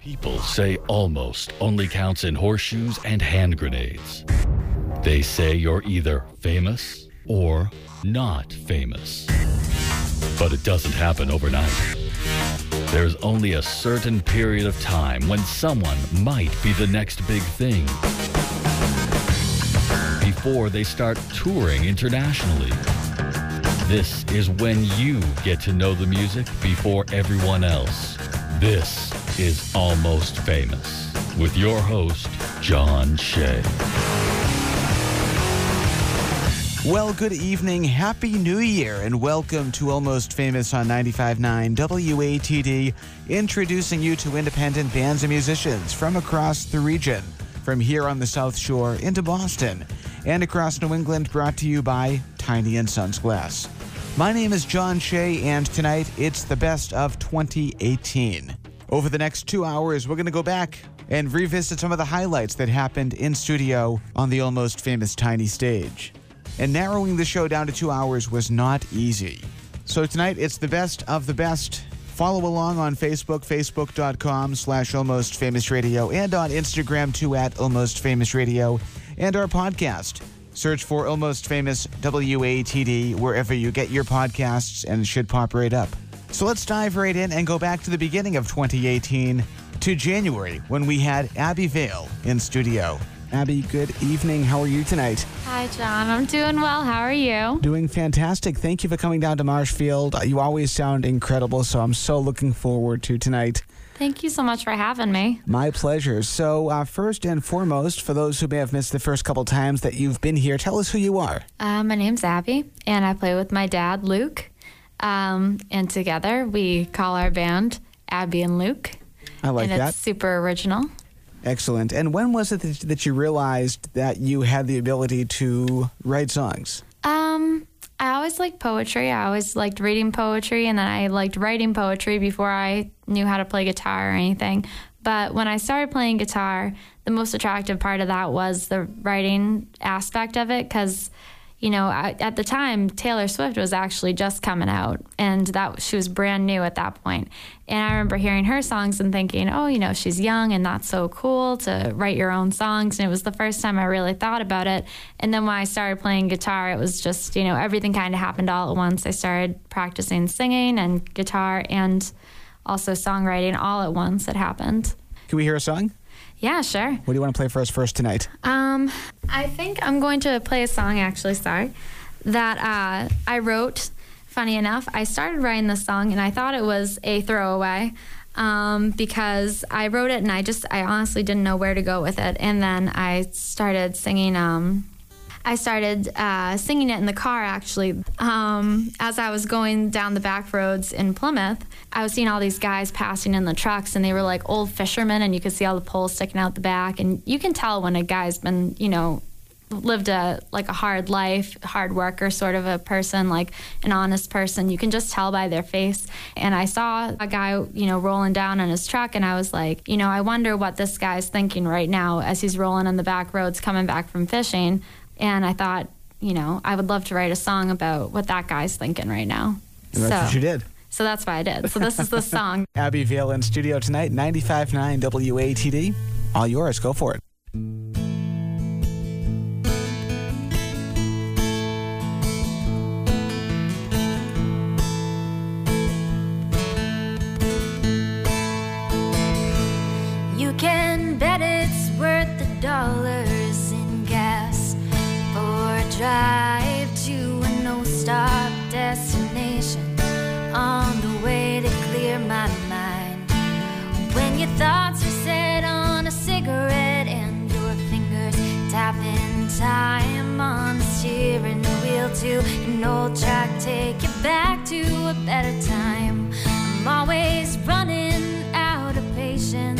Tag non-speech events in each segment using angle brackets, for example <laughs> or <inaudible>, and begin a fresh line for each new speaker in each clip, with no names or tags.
People say almost only counts in horseshoes and hand grenades. They say you're either famous or not famous. But it doesn't happen overnight. There's only a certain period of time when someone might be the next big thing. Before they start touring internationally. This is when you get to know the music before everyone else. This is Almost Famous with your host, John Shea.
Well, good evening. Happy New Year, and welcome to Almost Famous on 95.9 WATD, introducing you to independent bands and musicians from across the region, from here on the South Shore into Boston, and across New England, brought to you by Tiny and Sons Glass. My name is John Shea, and tonight it's the best of 2018. Over the next two hours, we're going to go back and revisit some of the highlights that happened in studio on the almost famous Tiny stage. And narrowing the show down to two hours was not easy. So tonight, it's the best of the best. Follow along on Facebook, facebook.com slash almost famous radio, and on Instagram too at almost famous radio, and our podcast. Search for Almost Famous WATD wherever you get your podcasts and it should pop right up. So let's dive right in and go back to the beginning of 2018 to January when we had Abby Vail in studio. Abby, good evening. How are you tonight?
Hi, John. I'm doing well. How are you?
Doing fantastic. Thank you for coming down to Marshfield. Uh, You always sound incredible, so I'm so looking forward to tonight.
Thank you so much for having me.
My pleasure. So, uh, first and foremost, for those who may have missed the first couple times that you've been here, tell us who you are.
Uh, my name's Abby, and I play with my dad, Luke. Um, and together we call our band Abby and Luke.
I like
and
that.
it's super original.
Excellent. And when was it that- that you realized that you had the ability to write songs?
Um, I always liked poetry. I always liked reading poetry, and then I liked writing poetry before I knew how to play guitar or anything. But when I started playing guitar, the most attractive part of that was the writing aspect of it, because you know, I, at the time, Taylor Swift was actually just coming out, and that she was brand new at that point. And I remember hearing her songs and thinking, oh, you know, she's young and that's so cool to write your own songs. And it was the first time I really thought about it. And then when I started playing guitar, it was just, you know, everything kind of happened all at once. I started practicing singing and guitar and also songwriting all at once. It happened.
Can we hear a song?
Yeah, sure.
What do you want to play for us first tonight?
Um, I think I'm going to play a song, actually, sorry, that uh, I wrote. Funny enough, I started writing this song and I thought it was a throwaway um, because I wrote it and I just, I honestly didn't know where to go with it. And then I started singing. Um, I started uh, singing it in the car actually. Um, as I was going down the back roads in Plymouth, I was seeing all these guys passing in the trucks, and they were like old fishermen, and you could see all the poles sticking out the back. And you can tell when a guy's been, you know, lived a like a hard life, hard worker sort of a person, like an honest person. You can just tell by their face. And I saw a guy, you know, rolling down on his truck and I was like, you know, I wonder what this guy's thinking right now as he's rolling on the back roads coming back from fishing. And I thought, you know, I would love to write a song about what that guy's thinking right now.
And that's what you did.
So that's why I did. So this is the <laughs> song.
Abby Vail in studio tonight, 95.9 WATD. All yours. Go for it.
Bet it's worth the dollars in gas for a drive to a no stop destination on the way to clear my mind. When your thoughts are set on a cigarette and your fingers tapping time on the steering wheel to an old track, take you back to a better time. I'm always running out of patience.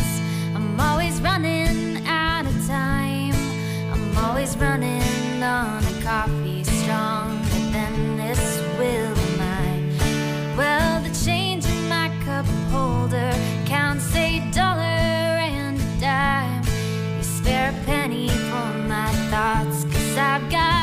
Running out of time. I'm always running on a coffee stronger than this will of mine. Well, the change in my cup holder counts a dollar and a dime. You spare a penny for my thoughts, cause I've got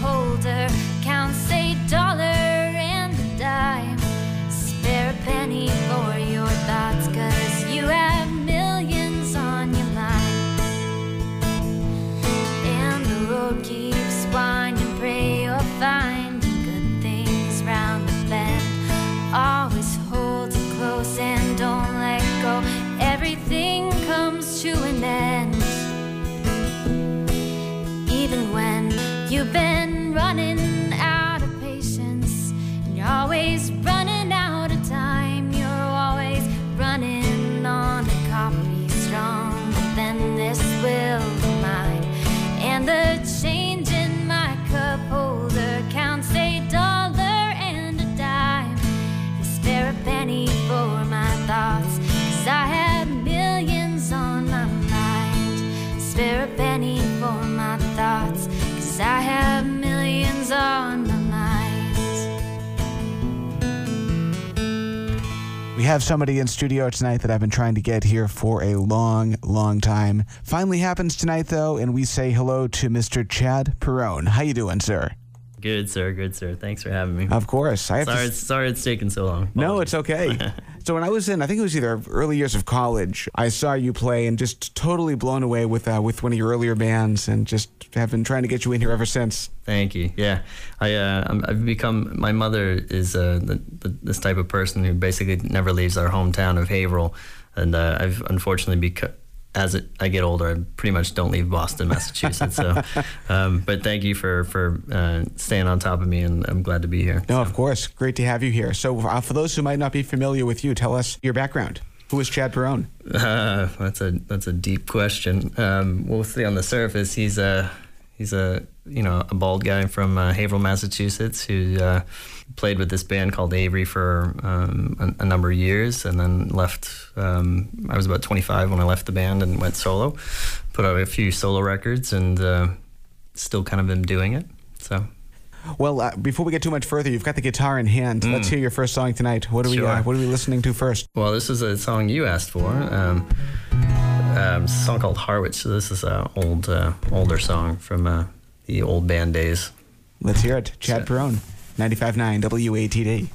holder counts a dollar and a dime. Spare a penny for your thoughts, have
somebody in studio tonight that I've been trying to get here for a long, long time. Finally happens tonight, though, and we say hello to Mr. Chad Perrone. How you doing, sir?
Good, sir. Good, sir. Thanks for having me.
Of course. I have
sorry,
to...
it's, sorry it's taken so long.
No, it's okay. <laughs> so when I was in, I think it was either early years of college, I saw you play and just totally blown away with uh, with one of your earlier bands, and just have been trying to get you in here ever since.
Thank you. Yeah, I uh, I'm- I've become. My mother is uh, the, the, this type of person who basically never leaves our hometown of Haverhill, and uh, I've unfortunately become. As it, I get older, I pretty much don't leave Boston, Massachusetts. So, <laughs> um, but thank you for for uh, staying on top of me, and I'm glad to be here.
No, of course. Great to have you here. So uh, for those who might not be familiar with you, tell us your background. Who is Chad Perrone?
Uh, <laughs> that's a that's a deep question. Um, we'll see on the surface. He's a he's a you know a bald guy from uh, Haverhill, Massachusetts, who uh, played with this band called Averi for um, a, a number of years, and then left. Um, I was about 25 when I left the band and went solo. Put out a few solo records, and uh, still kind of been doing it. So
Well, uh, before we get too much further, you've got the guitar in hand. Let's hear your first song tonight. What are we
Sure.
uh, What are we listening to first?
Well, this is a song you asked for. Um, um, a song called Harwich. So this is an old, uh, older song from uh, the old band days.
Let's hear it. Chad. Perrone, 95.9 WATD.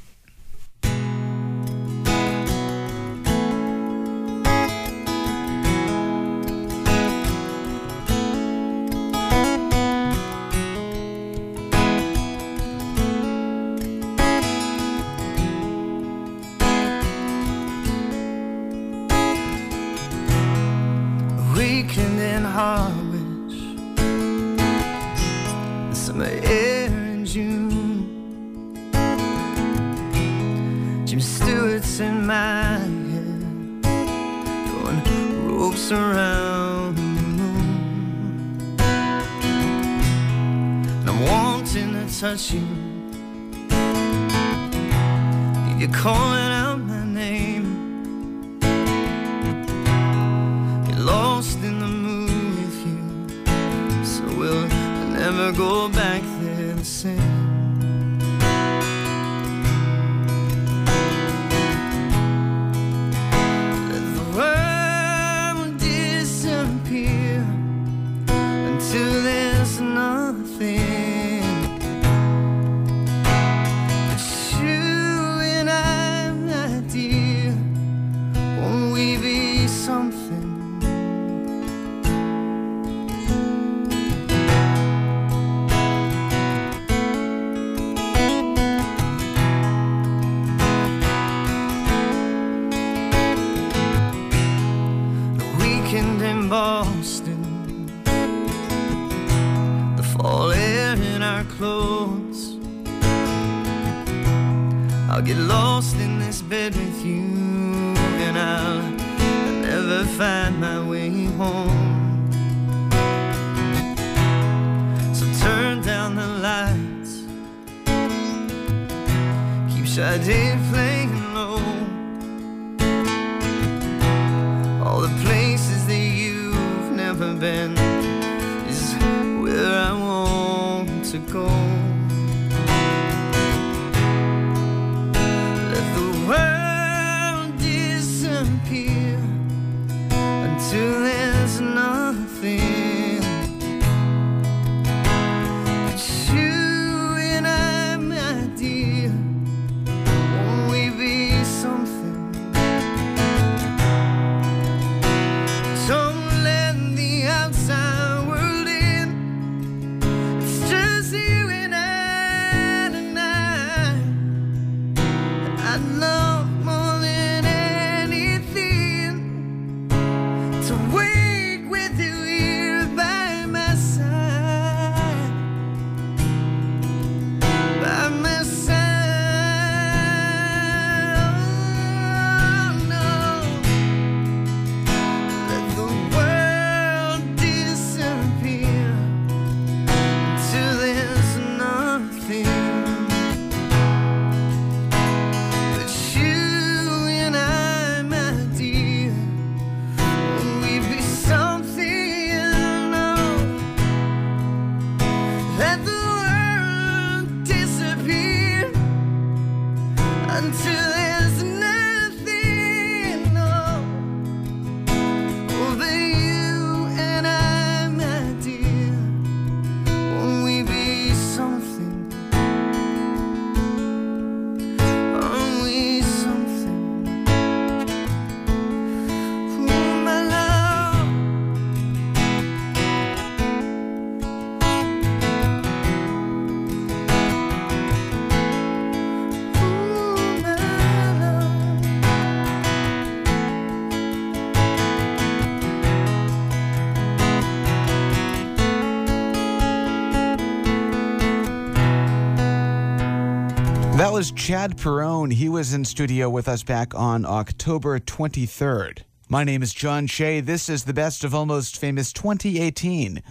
That
was Chad Perrone. He was in studio with us back on October 23rd. My name is John Shea. This is the best of Almost Famous 2018.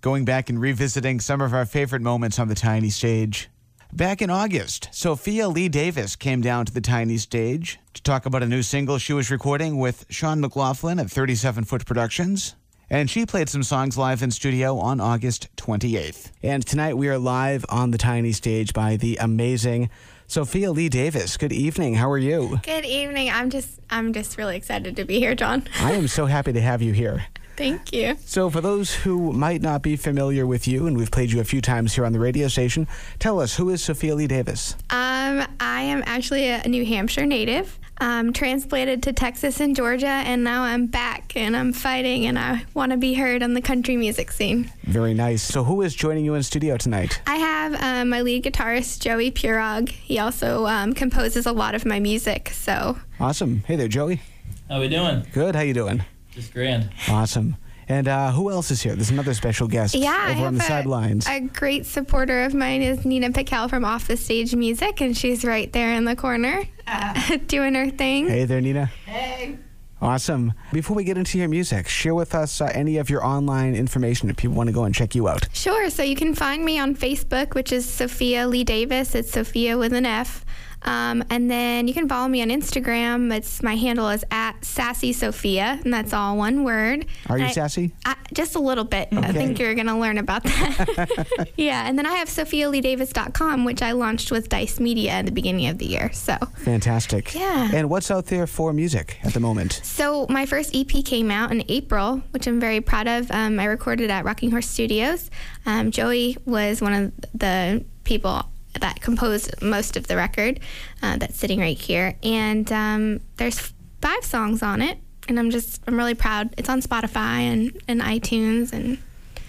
Going back and revisiting some of our favorite moments on the tiny stage. Back in August, Sofia Lee Davis came down to the tiny stage to talk about a new single she was recording with Sean McLaughlin at 37 Foot Productions. And she played some songs live in studio on August 28th. And tonight we are live on the tiny stage by the amazing Sofia Lee Davis. Good evening. How are you?
Good evening. I'm just I'm just really excited to be here, John.
I am so happy to have you here. <laughs>
Thank you.
So, for those who might not be familiar with you, and we've played you a few times here on the radio station, tell us who is Sofia Lee Davis?
Um, I am actually a New Hampshire native. Um, transplanted to Texas and Georgia, and now I'm back and I'm fighting, and I want to be heard on the country music scene.
Very nice. So, who is joining you in studio tonight?
I have um, my lead guitarist Joey Purog. He also um, composes a lot of my music. So
Awesome. Hey there, Joey.
How we doing?
Good. How you doing?
Just grand.
Awesome. And uh, who else is here? There's another special guest
yeah,
over
have
on the
a,
sidelines.
a great supporter of mine is Nina Pical from Off the Stage Music, and she's right there in the corner <laughs> doing her thing.
Hey there, Nina. Hey. Awesome. Before we get into your music, share with us uh, any of your online information if people want to go and check you out.
Sure. So you can find me on Facebook, which is Sofia Lee Davis. It's Sofia with an F. Um, and then you can follow me on Instagram. It's my handle is at Sassy Sofia, and that's all one word.
Are you
I-
sassy?
I, just a little bit. I think you're going to learn about that. <laughs> yeah. And then I have SofiaLeeDavis.com, which I launched with Dice Media at the beginning of the year. So.
Fantastic.
Yeah.
And what's out there for music at the moment?
So my first EP came out in April, which I'm very proud of. Um, I recorded at Rocking Horse Studios. Um, Joey was one of the people that composed most of the record uh, that's sitting right here, and um, there's five songs on it. And I'm just, I'm really proud. It's on Spotify and, and iTunes. And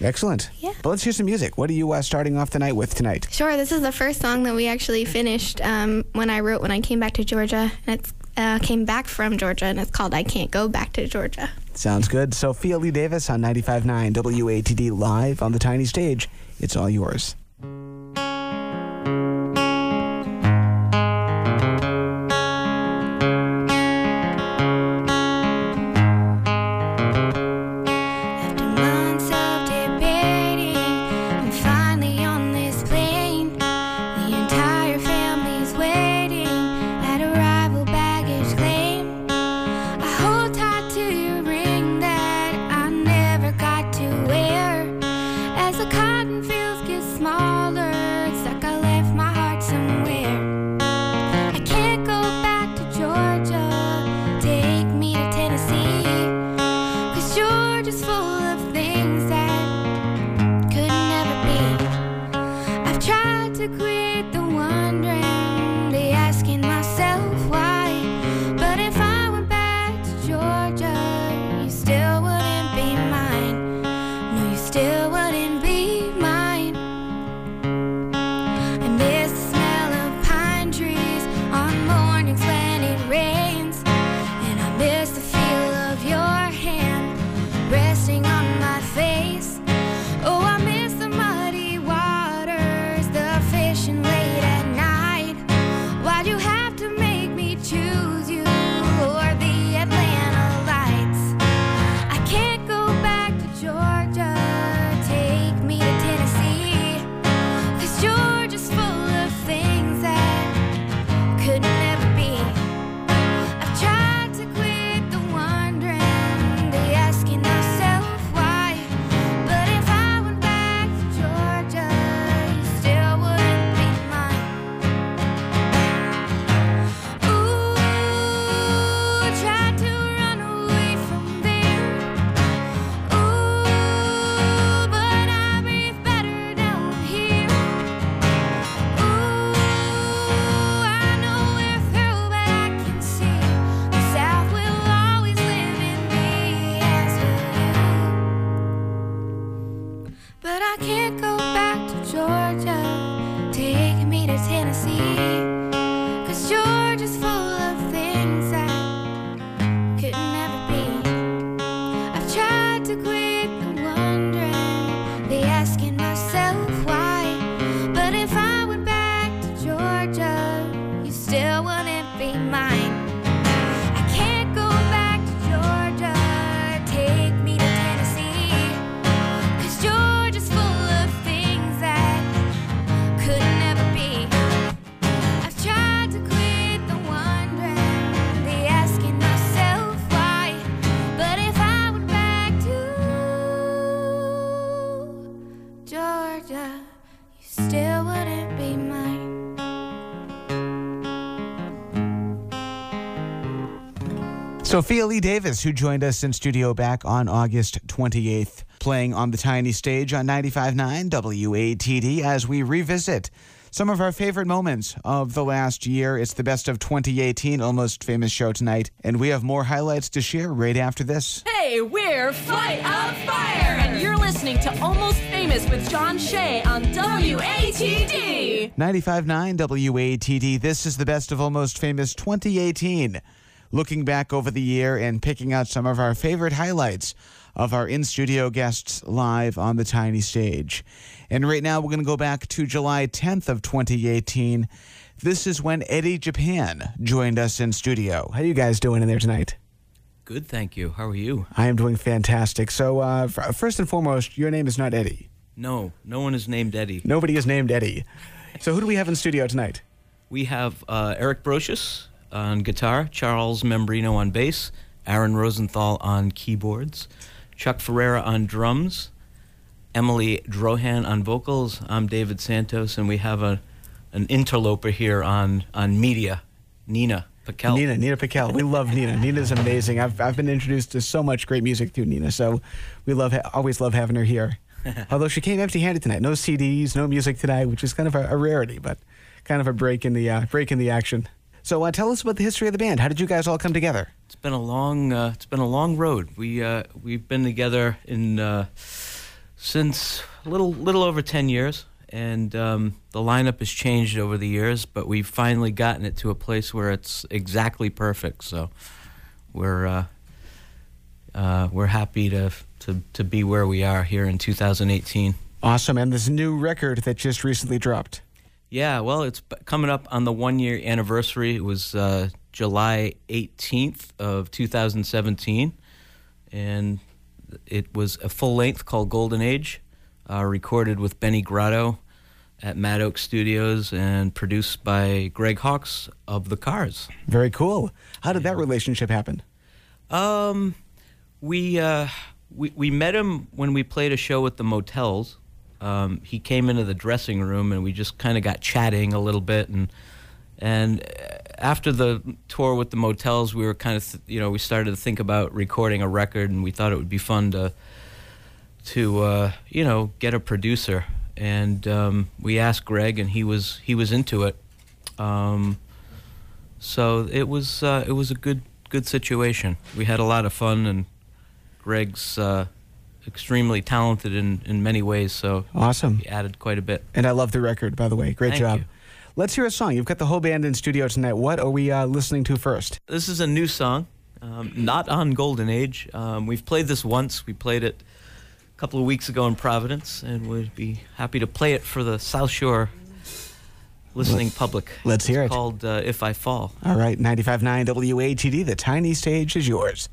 Excellent.
Yeah.
But let's hear some music. What are you uh, starting off the night with tonight?
sure, this is the first song that we actually finished um, when I wrote when I came back to Georgia. And it's uh, came back from Georgia, and it's called "I Can't Go Back to Georgia."
Sounds good. Sofia Lee Davis on 95.9 WATD live on the tiny stage. It's all yours. You still wouldn't be mine. Sofia Lee Davis, who joined us in studio back on August 28th, playing on the tiny stage on 95.9 WATD as we revisit some of our favorite moments of the last year. It's the best of 2018, almost famous show tonight, and we have more highlights to share right after this.
Hey, we're Flight of Fire! Listening to Almost Famous with John Shea on WATD.
95.9 WATD. This is the best of Almost Famous 2018. Looking back over the year and picking out some of our favorite highlights of our in studio guests live on the tiny stage. And right now, we're going to go back to July 10th of 2018. This is when Eddie Japan joined us in studio. How are you guys doing in there tonight?
Good, thank you. How are you?
I am doing fantastic. So, uh, f- first and foremost, your name is not Eddie.
No, no one is named Eddie.
Nobody is named Eddie. So, who do we have in studio tonight?
We have uh, Eric Brocious on guitar, Charles Membrino on bass, Aaron Rosenthal on keyboards, Chuck Ferreira on drums, Emily Drohan on vocals. I'm David Santos, and we have a an interloper here on on media, Nina Pakel.
Nina, Nina Pakel. We love Nina. <laughs> Nina's amazing. I've, I've been introduced to so much great music through Nina, so we love always love having her here. <laughs> Although she came empty-handed tonight, no CDs, no music tonight, which is kind of a, a rarity, but kind of a break in the uh, break in the action. So uh, tell us about the history of the band. How did you guys all come together?
It's been a long uh, it's been a long road. We uh, we've been together in uh, since a little little over ten years, and um, the lineup has changed over the years, but we've finally gotten it to a place where it's exactly perfect. So we're uh, uh, we're happy to, to to be where we are here in 2018.
Awesome, and this new record that just recently dropped.
Yeah, well, it's coming up on the one year anniversary. It was uh, July 18th of 2017, and it was a full length called Golden Age, uh, recorded with Benny Grotto at Mad Oak Studios and produced by Greg Hawkes of the Cars.
Very cool. How did that relationship happen?
Um, we uh, we we met him when we played a show at the Motels um, he came into the dressing room and we just kind of got chatting a little bit and and after the tour with the motels we were kind of th- you know we started to think about recording a record and we thought it would be fun to to uh, you know get a producer and um, we asked Greg and he was he was into it um, so it was uh, it was a good good situation we had a lot of fun and Greg's uh, extremely talented in, in many ways. So
awesome.
He added quite a bit.
And I love the record, by the way. Great
Thank
job.
You.
Let's hear a song. You've got the whole band in studio tonight. What are we uh, listening to first?
This is a new song, um, not on Golden Age. Um, we've played this once. We played it a couple of weeks ago in Providence, and we'd be happy to play it for the South Shore listening public.
Let's
it's
hear it.
called uh, If I Fall.
All right, 95.9 WATD, the tiny stage is yours.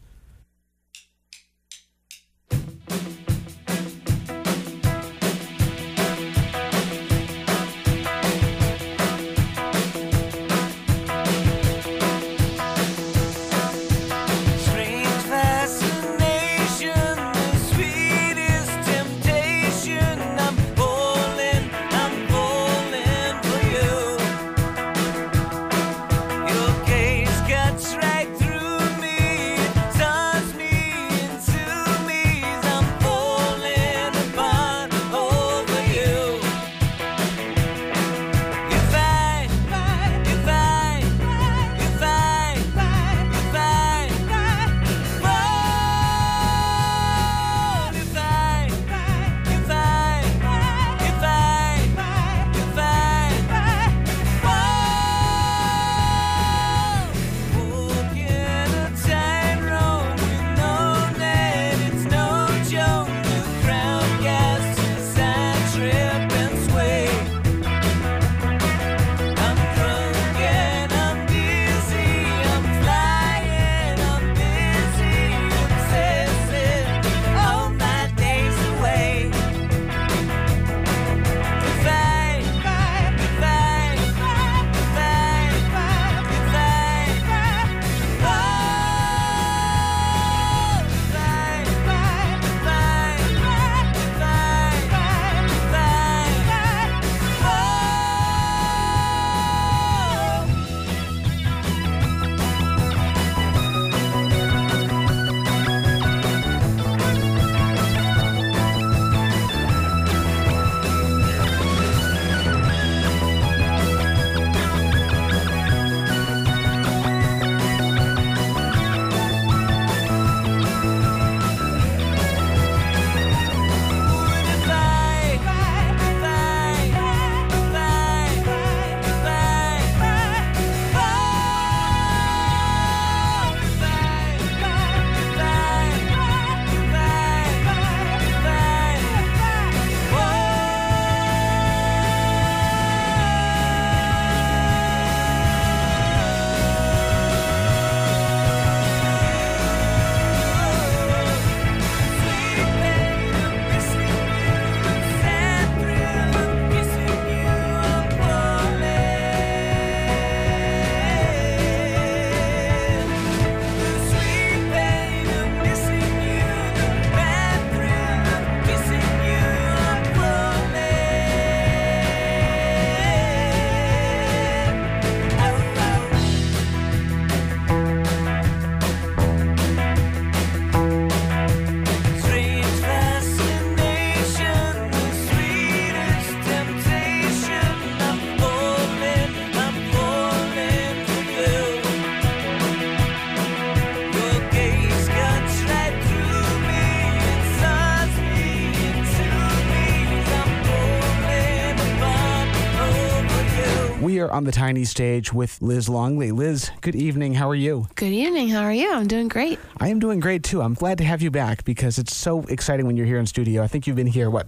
Here on the tiny stage with Liz Longley. Liz, good evening. How are you?
Good evening. How are you? I'm doing great.
I am doing great too. I'm glad to have you back because it's so exciting when you're here in studio. I think you've been here, what,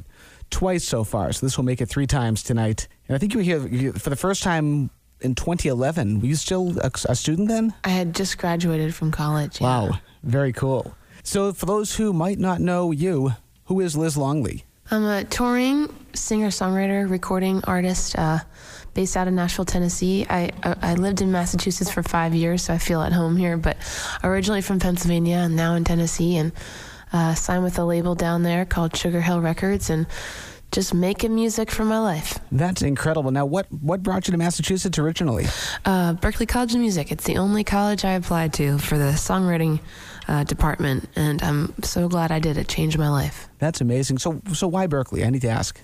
twice so far. So this will make it three times tonight. And I think you were here for the first time in 2011. Were you still a, a student then?
I had just graduated from college. yeah.
Wow, very cool. So for those who might not know you, who is Liz Longley?
I'm a touring singer songwriter, recording artist uh, based out of Nashville, Tennessee. I, I, I lived in Massachusetts for five years, so I feel at home here, but originally from Pennsylvania and now in Tennessee, and uh, signed with a label down there called Sugar Hill Records, and just making music for my life.
That's incredible. Now, what what brought you to Massachusetts originally?
Uh, Berklee College of Music. It's the only college I applied to for the songwriting uh, department, and I'm so glad I did. It changed my life.
That's amazing. So so why Berklee? I need to ask.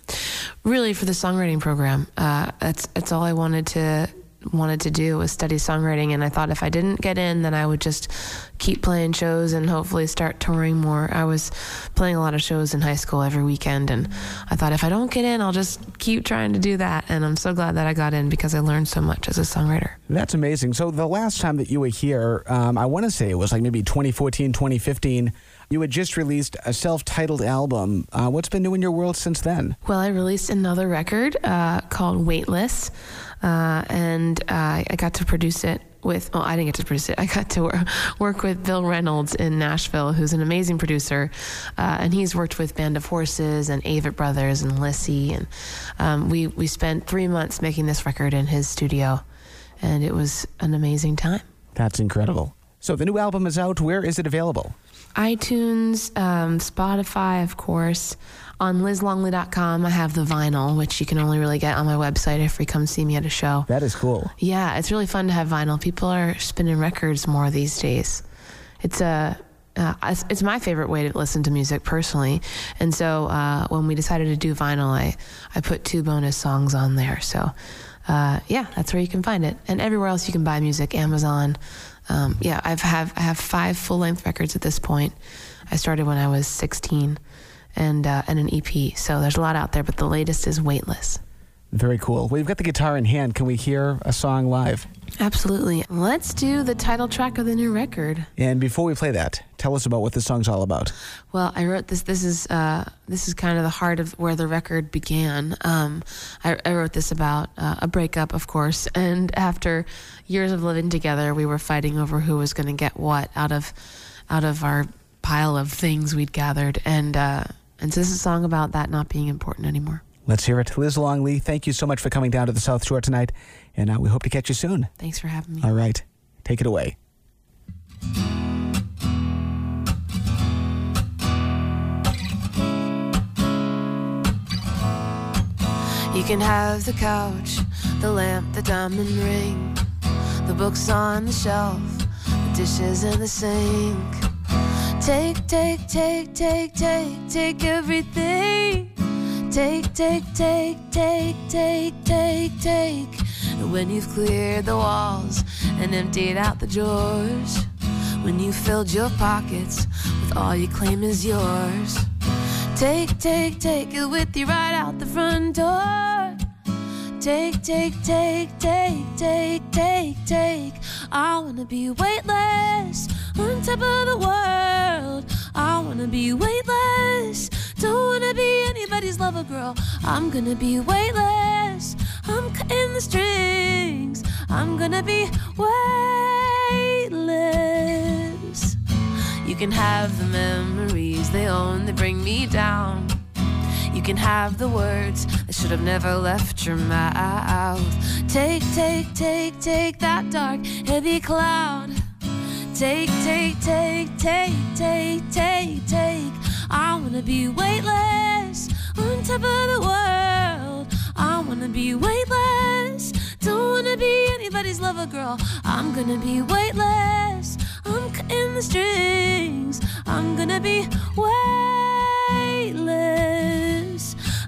Really, for the songwriting program, uh, that's that's all I wanted to wanted to do was study songwriting, and I thought if I didn't get in, then I would just keep playing shows and hopefully start touring more. I was playing a lot of shows in high school every weekend, and I thought if I don't get in, I'll just keep trying to do that. And I'm so glad that I got in because I learned so much as a songwriter.
That's amazing. So the last time that you were here, um, I want to say it was like maybe 2014, 2015. You had just released a self-titled album. Uh, what's been new in your world since then?
Well, I released another record uh, called Weightless, uh, and uh, I got to produce it with. Well, I didn't get to produce it. <laughs> I got to wor- work with Bill Reynolds in Nashville, who's an amazing producer, uh, and he's worked with Band of Horses and Avett Brothers and Lissie, and um, we we spent three months making this record in his studio, and it was an amazing time.
That's incredible. So the new album is out. Where is it available?
iTunes, um, Spotify, of course. On lizlongley.com, I have the vinyl, which you can only really get on my website if you come see me at a show.
That is cool.
Yeah, it's really fun to have vinyl. People are spinning records more these days. It's a uh, it's- my favorite way to listen to music personally, and so uh, when we decided to do vinyl, I I put two bonus songs on there. So uh, yeah, that's where you can find it, and everywhere else you can buy music, Amazon. Um, yeah, I've have I have five full length records at this point. I started when I was 16, and uh, and an EP. So there's a lot out there, but the latest is Weightless.
Very cool. Well, you've got the guitar in hand. Can we hear a song live?
Absolutely. Let's do the title track of the new record.
And before we play that, tell us about what the song's all about.
Well, I wrote this. This is uh, this is kind of the heart of where the record began. Um, I, I wrote this about uh, a breakup, of course, and after years of living together, we were fighting over who was going to get what out of out of our pile of things we'd gathered, and uh, and so this is a song about that not being important anymore.
Let's hear it. Liz Longley, thank you so much for coming down to the South Shore tonight, and uh, we hope to catch you soon.
Thanks for having me.
All right. Take it away.
You can have the couch, the lamp, the diamond ring, the books on the shelf, the dishes in the sink. Take, take, take, take, take, take everything. Take, take, take, take, take, take, take. When you've cleared the walls and emptied out the drawers, when you filled your pockets with all you claim is yours. Take, take, take it with you right out the front door. Take, take, take, take, take, take, take. I wanna be weightless on top of the world. I wanna be weightless. Don't wanna be anybody's lover girl. I'm gonna be weightless. I'm cutting the strings. I'm gonna be weightless. You can have the memories they own, they bring me down. Can have the words I should have never left your mouth. Take, take, take, take that dark, heavy cloud. Take, take, take, take, take, take, take. I wanna be weightless on top of the world. I wanna be weightless. Don't wanna be anybody's lover girl. I'm gonna be weightless. I'm cutting the strings. I'm gonna be weightless.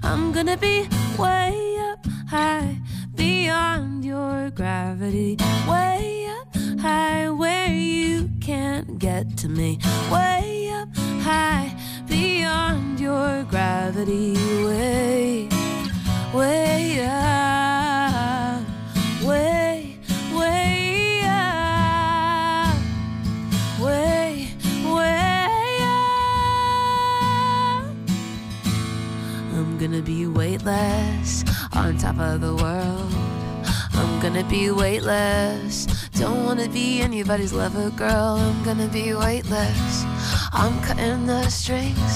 I'm gonna be way up high beyond your gravity. Way up high where you can't get to me. Way up high beyond your gravity. Way, way up, gonna be weightless on top of the world. I'm gonna be weightless. Don't wanna be anybody's lover girl. I'm gonna be weightless. I'm cutting the strings.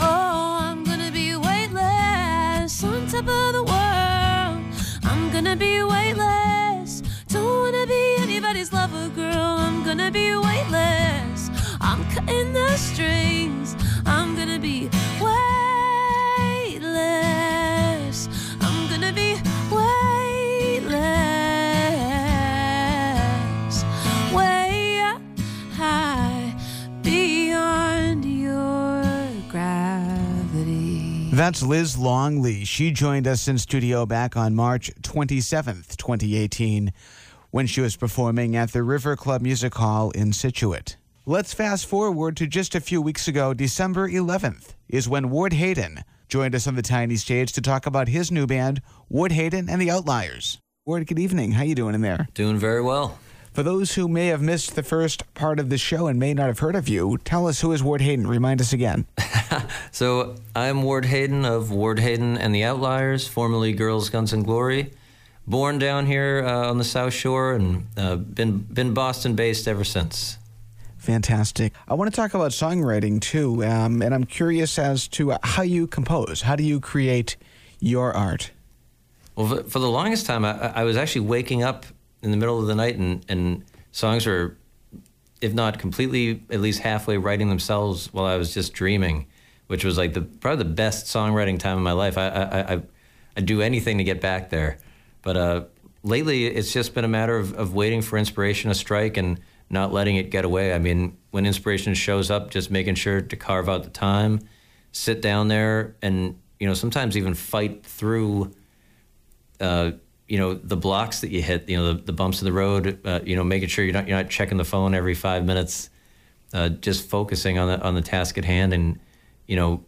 Oh, I'm gonna be weightless on top of the world. I'm gonna be weightless. Don't wanna be anybody's lover girl. I'm gonna be weightless. Cutting the strings. I'm gonna be weightless. I'm gonna be weightless. Way high beyond your gravity.
That's Liz Longley. She joined us in studio back on March 27th, 2018, when she was performing at the River Club Music Hall in Scituate. Let's fast forward to just a few weeks ago, December 11th, is when Ward Hayden joined us on the tiny stage to talk about his new band, Ward Hayden and the Outliers. Ward, good evening. How you doing in there?
Doing very well.
For those who may have missed the first part of the show and may not have heard of you, tell us who is Ward Hayden. Remind us again. <laughs>
So I'm Ward Hayden of Ward Hayden and the Outliers, formerly Girls Guns and Glory. Born down here uh, on the South Shore and uh, been been Boston based ever since.
Fantastic. I want to talk about songwriting too, um, and I'm curious as to how you compose. How do you create your art?
Well, for, the longest time, I, I was actually waking up in the middle of the night and, and songs were, if not completely, at least halfway writing themselves while I was just dreaming, which was like the probably the best songwriting time of my life. I I, I, I'd do anything to get back there, but uh, lately it's just been a matter of, of waiting for inspiration to strike and not letting it get away. I mean, when inspiration shows up, just making sure to carve out the time, sit down there, and you know sometimes even fight through uh, you know the blocks that you hit, you know the, the bumps in the road, uh, you know making sure you're not you're not checking the phone every five minutes, uh, just focusing on the on the task at hand, and you know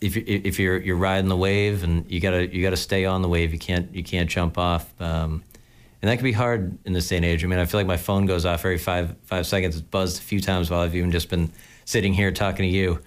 if if you're you're riding the wave and you gotta you gotta stay on the wave, you can't you can't jump off, um, and that can be hard in this day and age. I mean, I feel like my phone goes off every five five seconds. It's buzzed a few times while I've even just been sitting here talking to you,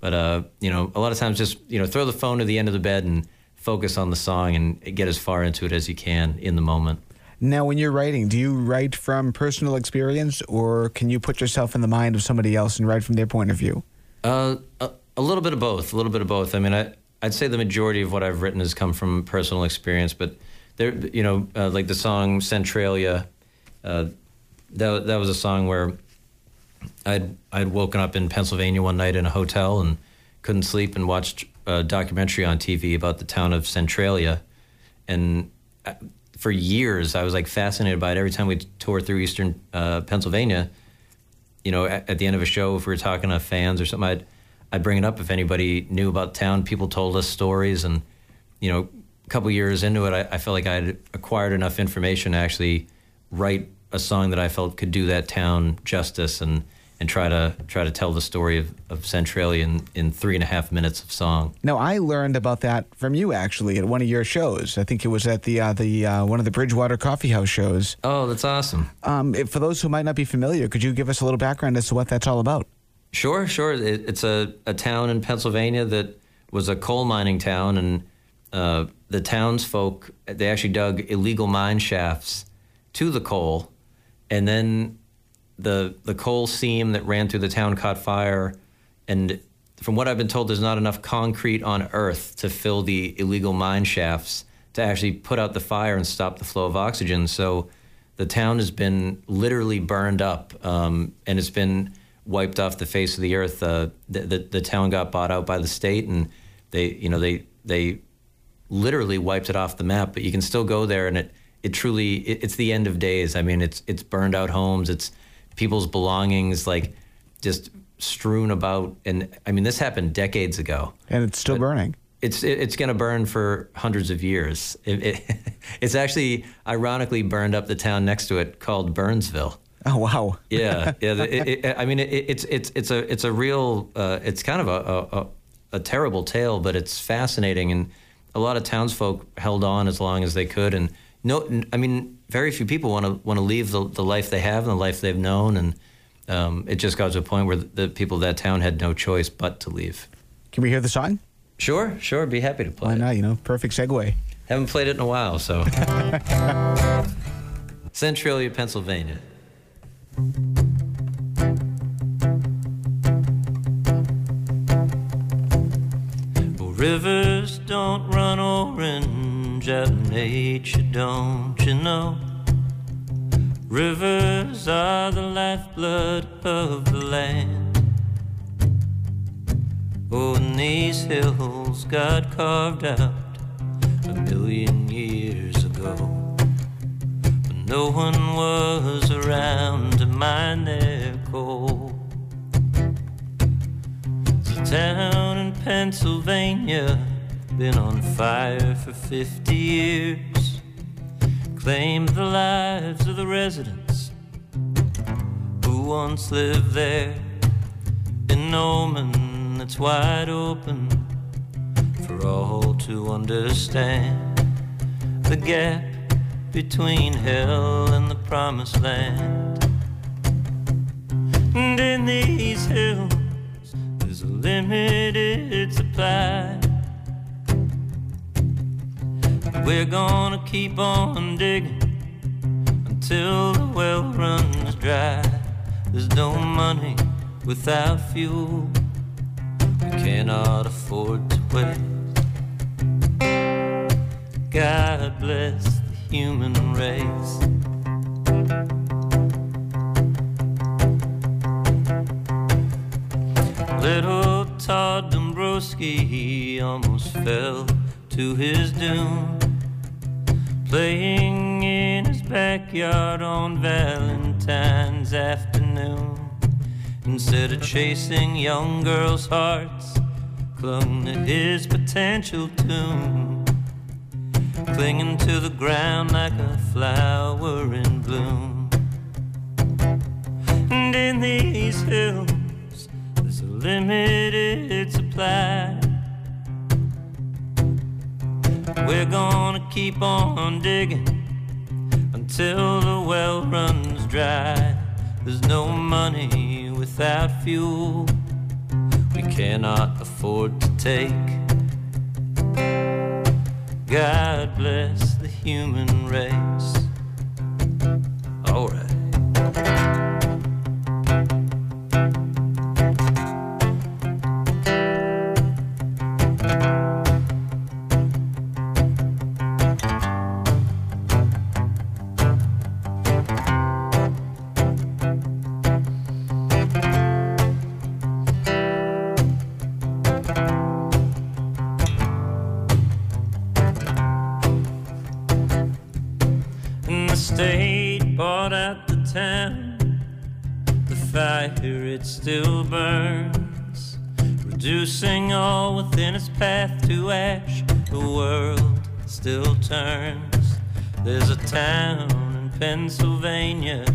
but uh, you know a lot of times just you know throw the phone to the end of the bed and focus on the song and get as far into it as you can in the moment.
Now, when you're writing, do you write from personal experience, or can you put yourself in the mind of somebody else and write from their point of view?
Uh, a, a little bit of both. A little bit of both. I mean, I, I'd say the majority of what I've written has come from personal experience, but there, you know, uh, like the song Centralia, uh, that that was a song where I'd I'd woken up in Pennsylvania one night in a hotel and couldn't sleep and watched a documentary on TV about the town of Centralia, and uh, for years I was like fascinated by it. Every time we toured through eastern uh, Pennsylvania, you know, at, at, the end of a show, if we were talking to fans or something, I'd I'd bring it up if anybody knew about town. People told us stories, and you know, couple years into it, I, I felt like I had acquired enough information to actually write a song that I felt could do that town justice and and try to try to tell the story of, of Centralia in, in three and a half minutes of song.
Now I learned about that from you actually at one of your shows. I think it was at the uh, the uh, one of the Bridgewater Coffee House shows.
Oh, that's awesome.
Um, if, for those who might not be familiar, could you give us a little background as to what that's all about?
Sure, sure. It, it's a, a town in Pennsylvania that was a coal mining town, and uh, the townsfolk they actually dug illegal mine shafts to the coal, and then the the coal seam that ran through the town caught fire, and from what I've been told, there's not enough concrete on Earth to fill the illegal mine shafts to actually put out the fire and stop the flow of oxygen. So the town has been literally burned up, um, and it's been wiped off the face of the earth. Uh, the, the, the town got bought out by the state, and they you know they they literally wiped it off the map. But you can still go there, and it it truly it, it's the end of days. I mean, it's it's burned out homes. It's people's belongings like just strewn about and i mean this happened decades ago
and it's still burning
it's it, it's going to burn for hundreds of years it, it, <laughs> it's actually ironically burned up the town next to it called Byrnesville
oh wow <laughs>
yeah yeah i mean it's it's it's a it's a real uh, it's kind of a, a, a terrible tale but it's fascinating and a lot of townsfolk held on as long as they could and no i mean very few people want to want to leave the, the life they have and the life they've known, and um, it just got to a point where the, the people of that town had no choice but to leave.
Can we hear the song?
Sure, sure. Be happy to play.
Why
it.
not? You know, perfect segue.
Haven't played it in a while, so. <laughs> Centralia, Pennsylvania.
Rivers don't run orange out in nature, don't you know? Rivers are the lifeblood of the land. Oh, and these hills God carved out a million years ago. When no one was around to mine their coal. Town in Pennsylvania been on fire for 50 years. Claimed the lives of the residents who once lived there. An omen that's wide open for all to understand. The gap between hell and the promised land. And in these hills, limited supply. We're gonna keep on digging until the well runs dry. There's no money without fuel. We cannot afford to wait. God bless the human race. Little Todd Domboski, he almost fell to his doom. Playing in his backyard on Valentine's afternoon. Instead of chasing young girls' hearts, clung to his potential tune. Clinging to the ground like a flower in bloom. And in these hills, limited supply. We're gonna keep on digging until the well runs dry. There's no money without fuel. We cannot afford to take. God bless the human race. All right. Still burns, reducing all within its path to ash. The world still turns. There's a town in Pennsylvania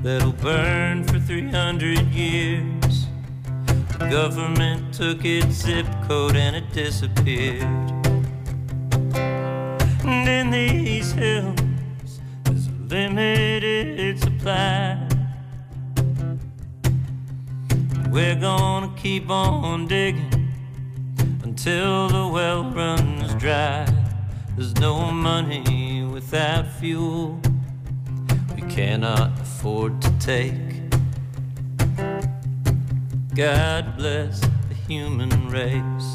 that'll burn for 300 years. The government took its zip code and it disappeared. And in these hills, there's a limited supply. We're gonna keep on digging until the well runs dry. There's no money without fuel. We cannot afford to take. God bless the human race.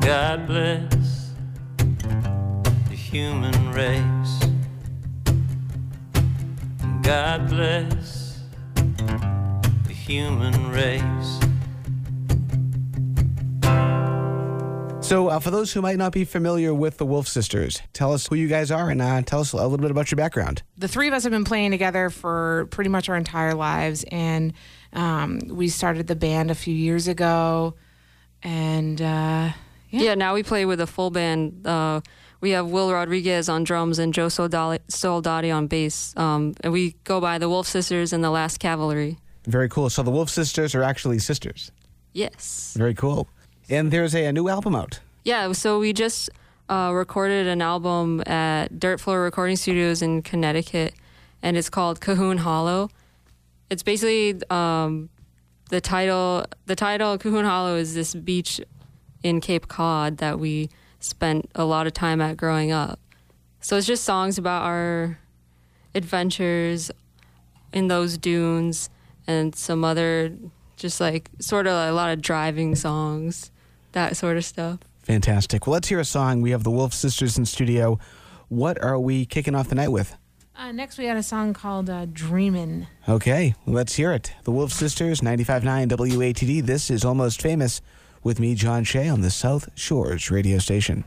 God bless the human race. God bless human race.
So, uh, for those who might not be familiar with the Wolff Sisters, tell us who you guys are and uh, tell us a little bit about your background.
the three of us have been playing together for pretty much our entire lives, and um, we started the band a few years ago, and uh,
Yeah. now we play with a full band. Uh, we have Will Rodriguez on drums and Joe Soldati, Soldati on bass. Um, and we go by the Wolff Sisters and the Last Cavalry.
Very cool. So, the Wolff Sisters are actually sisters.
Yes.
Very cool. And there's a, a new album out.
Yeah, so we just uh, recorded an album at Dirt Floor Recording Studios in Connecticut. and it's called Cahoon Hollow. It's basically um, the title. The title Cahoon Hollow is this beach in Cape Cod that we spent a lot of time at growing up. So it's just songs about our adventures in those dunes and some other just like sort of a lot of driving songs, that sort of stuff.
Fantastic. Well, let's hear a song. We have the Wolff Sisters in studio. What are we kicking off the night with?
Uh, next, we got a song called uh, Dreamin'.
Okay, let's hear it. The Wolff Sisters, 95.9 WATD. This is Almost Famous with me, John Shea, on the South Shores radio station.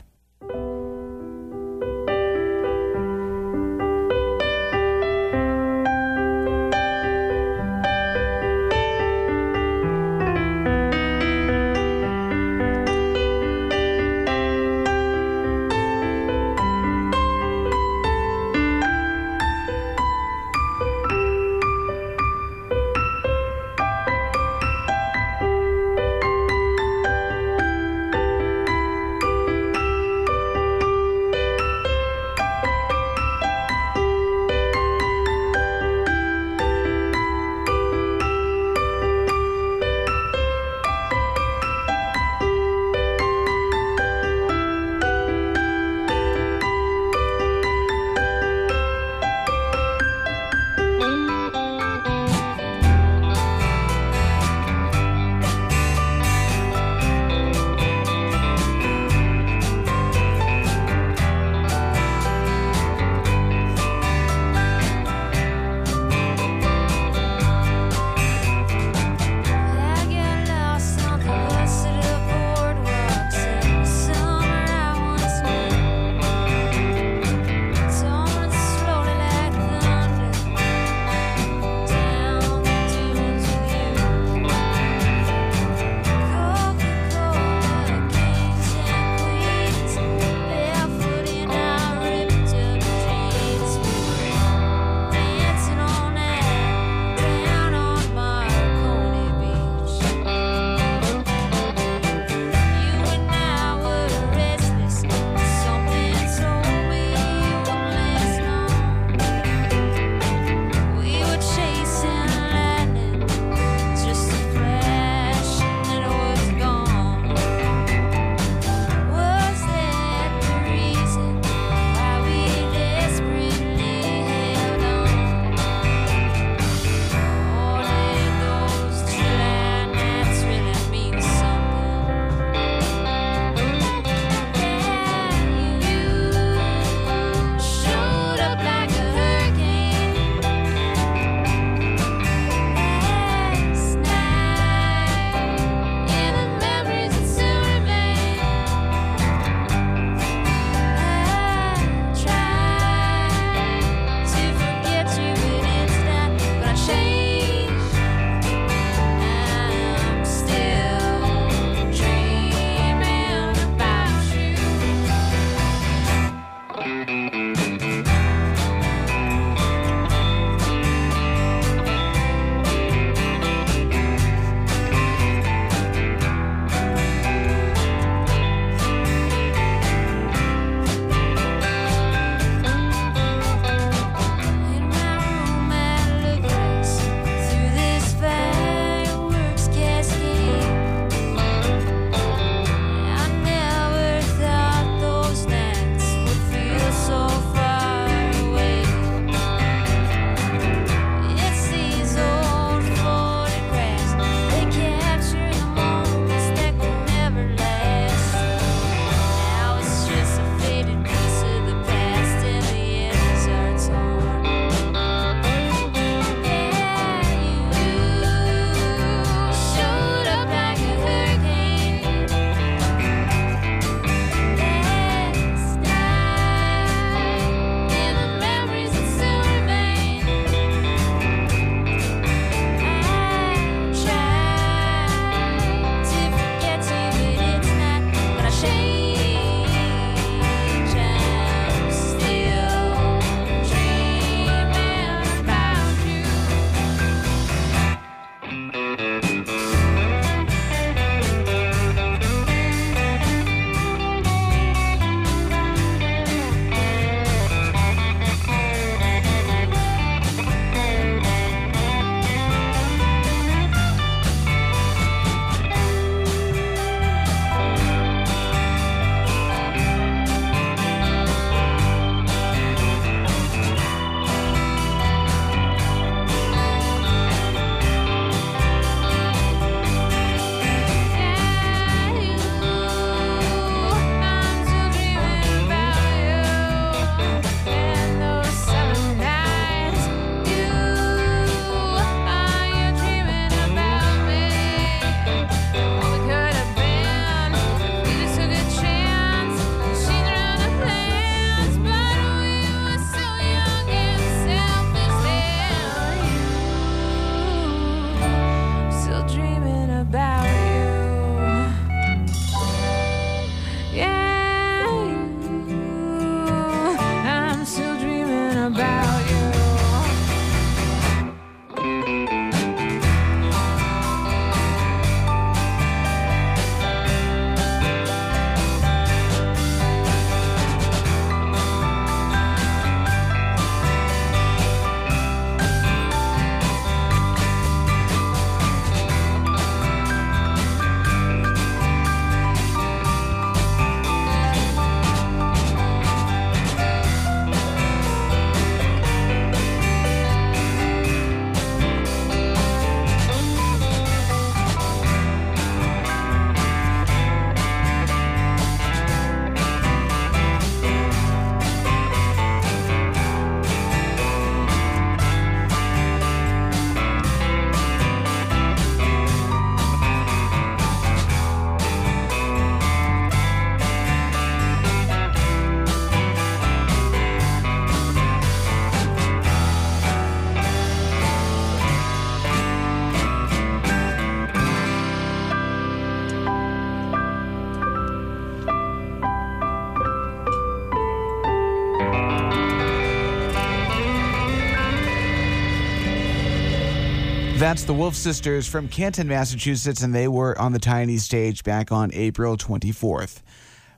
That's the Wolff Sisters from Canton, Massachusetts, and they were on the tiny stage back on April 24th.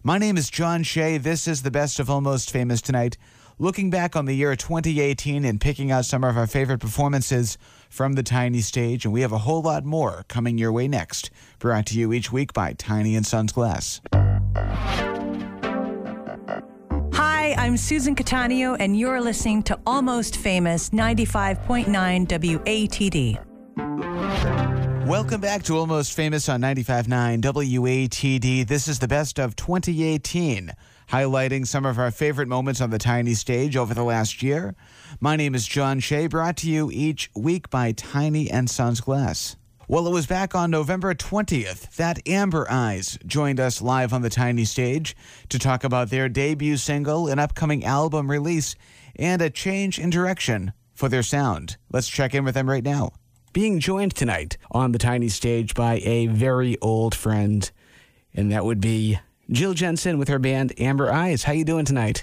My name is John Shea. This is the best of Almost Famous tonight. Looking back on the year 2018 and picking out some of our favorite performances from the tiny stage, and we have a whole lot more coming your way next. Brought to you each week by Tiny and Sons Glass.
Hi, I'm Susan Catania, and you're listening to Almost Famous 95.9 WATD.
Welcome back to Almost Famous on 95.9 WATD. This is the best of 2018, highlighting some of our favorite moments on the tiny stage over the last year. My name is John Shea, brought to you each week by Tiny and Sons Glass. Well, it was back on November 20th that Amber Eyes joined us live on the tiny stage to talk about their debut single, an upcoming album release, and a change in direction for their sound. Let's check in with them right now. Being joined tonight on the tiny stage by a very old friend, and that would be Jill Jensen with her band Amber Eyes. How you doing tonight?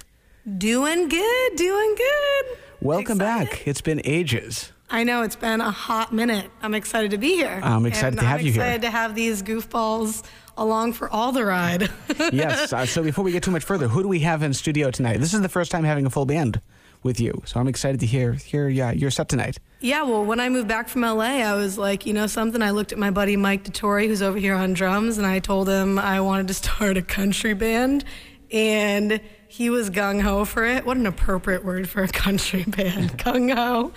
Doing good, doing good.
Welcome back. It's been ages.
I know it's been a hot minute. I'm excited to be here.
I'm excited
And
to have
I'm
you here.
excited to have these goofballs along for all the ride. <laughs>
yes. Uh, so before we get too much further, who do we have in studio tonight? This is the first time having a full band with you, so I'm excited to hear hear yeah, your set tonight.
Yeah, well, when I moved back from LA, I was like, you know something? I looked at my buddy Mike DeTore, who's over here on drums, and I told him I wanted to start a country band. And he was gung ho for it. What an appropriate word for a country <laughs> band, <laughs> gung ho.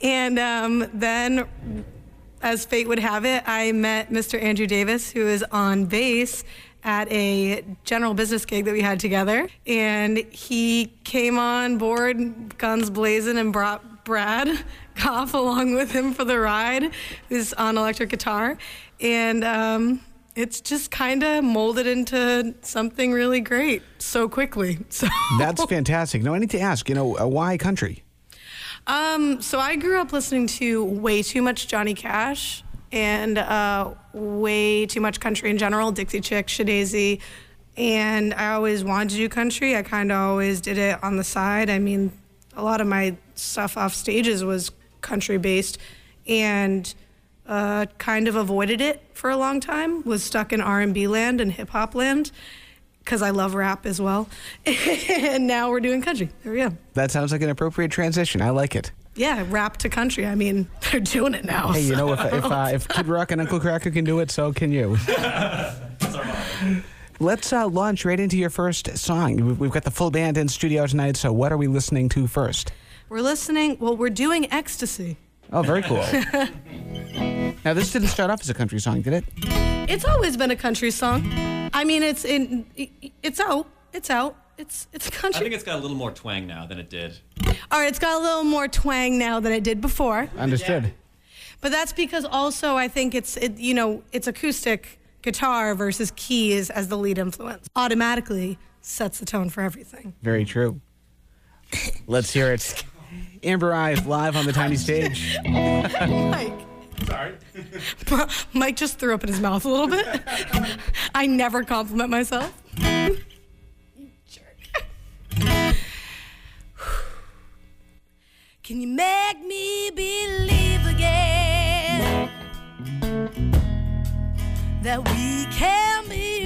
And um, then, as fate would have it, I met Mr. Andrew Davis, who is on bass at a general business gig that we had together. And he came on board, guns blazing, and brought Brad <laughs> Goff along with him for the ride, who's on electric guitar. And um, it's just kind of molded into something really great so quickly. <laughs> So
That's fantastic. Now I need to ask, you know, uh, why country?
Um, so I grew up listening to way too much Johnny Cash and uh, way too much country in general, Dixie Chick, SHeDAISY. And I always wanted to do country. I kind of always did it on the side. I mean, a lot of my stuff off stages was country based and uh, kind of avoided it for a long time, was stuck in R&B land and hip hop land because I love rap as well. <laughs> and now we're doing country. There we go.
That sounds like an appropriate transition. I like it.
Yeah, rap to country. I mean, <laughs> they're doing it now.
Hey, you know, if if, uh, if Kid Rock and Uncle Kracker can do it, so can you. <laughs> Let's uh, launch right into your first song. We've- We've got the full band in studio tonight, so what are we listening to first?
we're listening. Well, we're doing ecstasy.
Oh, very cool. <laughs> now, this didn't start off as a country song, did it?
it's always been a country song. I mean, it's in. It's out. It's out. It's it's
I think it's got a little more twang now than it did.
All right, it's got a little more twang now than it did before.
Understood.
But that's because also I think it's it, you know it's acoustic guitar versus keys as the lead influence. Automatically sets the tone for everything.
Very true. Let's hear it. Amber Eyes live on the tiny stage.
Mike.
Sorry. <laughs>
Mike just threw up in his mouth a little bit. <laughs> I never compliment myself. Can you make me believe again that we can be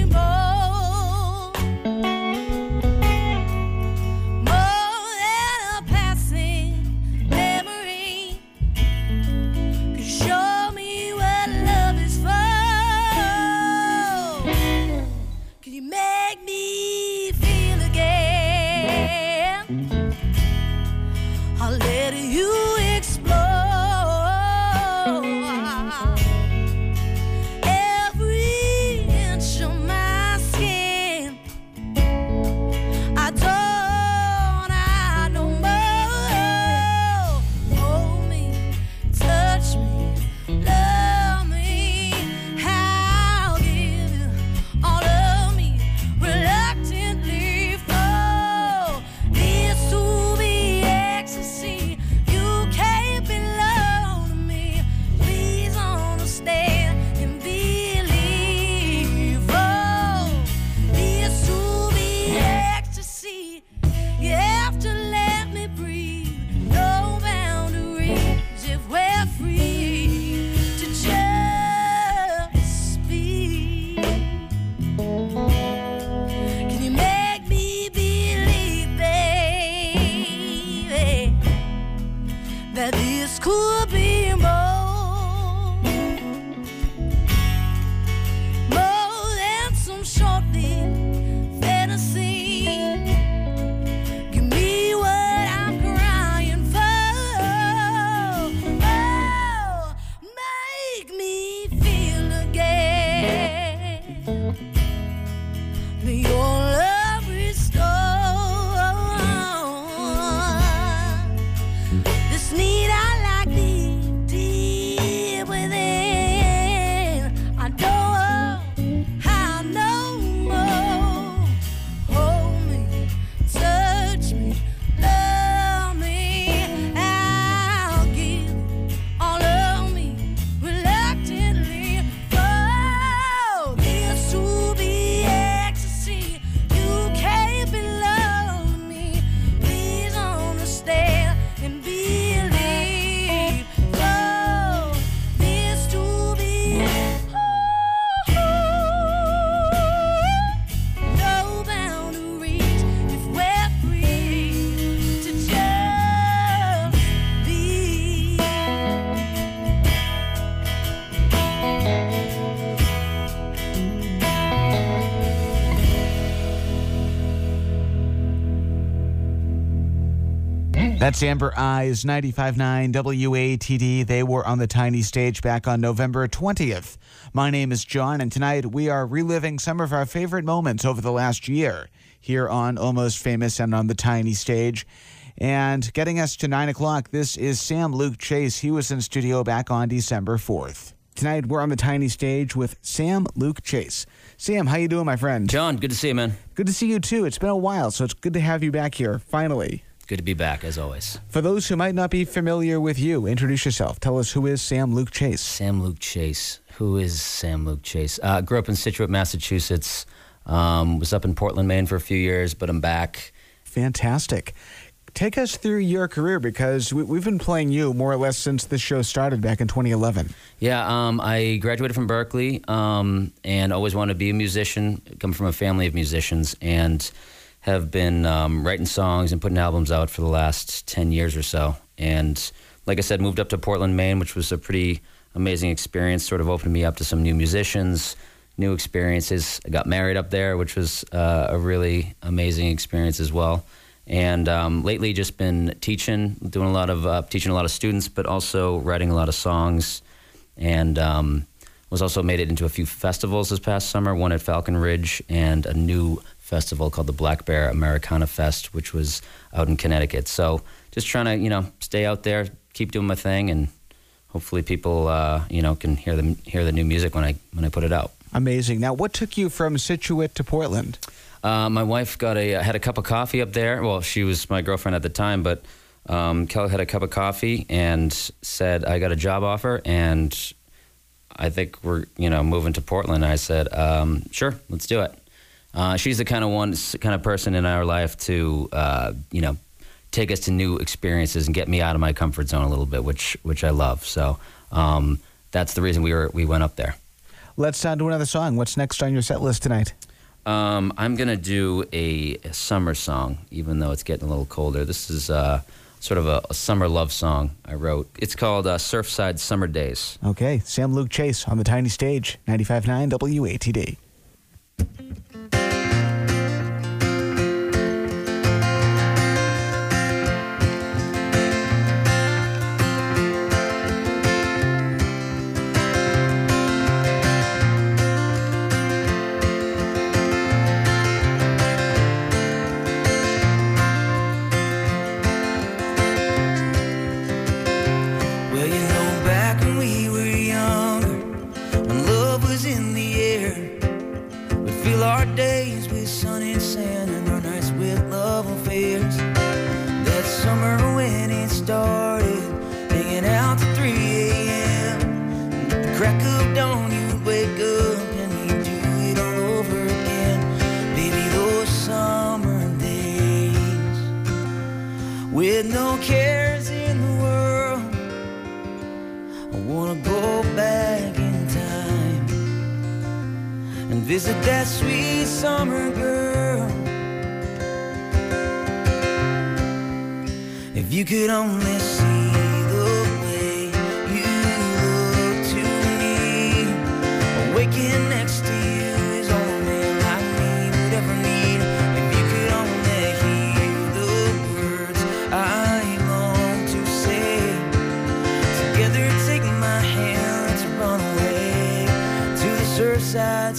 That's Amber Eyes, 95.9 WATD. They were on the tiny stage back on November 20th. My name is John, and tonight we are reliving some of our favorite moments over the last year here on Almost Famous and on the tiny stage. And getting us to 9 o'clock, this is Sam Luke Chase. He was in studio back on December 4th. Tonight we're on the tiny stage with Sam Luke Chase. Sam, how you doing, my friend?
John, good to see you, man.
Good to see you too. It's been a while, so it's good to have you back here, finally.
Good to be back, as always.
For those who might not be familiar with you, introduce yourself. Tell us who is Sam Luke Chase.
Sam Luke Chase. Who is Sam Luke Chase? Uh, grew up in Scituate, Massachusetts. Um, was up in Portland, Maine for a few years, but I'm back.
Fantastic. Take us through your career because we, we've been playing you more or less since the show started back in 2011.
Yeah, um, I graduated from Berklee um, and always wanted to be a musician. Come from a family of musicians and have been um, writing songs and putting albums out for the last 10 years or so. And like I said, moved up to Portland, Maine, which was a pretty amazing experience, sort of opened me up to some new musicians, new experiences. I got married up there, which was uh, a really amazing experience as well. And um, lately, just been teaching, doing a lot of uh, teaching a lot of students, but also writing a lot of songs. And um, was also made it into a few festivals this past summer. One at Falcon Ridge, and a new festival called the Black Bear Americana Fest, which was out in Connecticut. So just trying to you know stay out there, keep doing my thing, and hopefully people uh, you know can hear the hear the new music when I when I put it out.
Amazing. Now, what took you from Scituate to Portland?
Uh, my wife got a had a cup of coffee up there. Well, she was my girlfriend at the time, but um, Kelly had a cup of coffee and said, "I got a job offer, and I think we're you know moving to Portland." I said, um, "Sure, let's do it." Uh, she's the kind of one kind of person in our life to uh, you know take us to new experiences and get me out of my comfort zone a little bit, which which I love. So um, that's the reason we were we went up there.
Let's uh, do another song. What's next on your set list tonight?
Um, I'm gonna do a, a summer song, even though it's getting a little colder. This is uh, sort of a, a summer love song I wrote. It's called uh, Surfside Summer Days.
Okay, Sam Luke Chase on the tiny stage, 95.9 WATD.
Is that sweet summer girl? If you could only see the way you look to me, waking next to you is all that I need. If you could only hear the words I long to say, together take my hand run away to the surfside.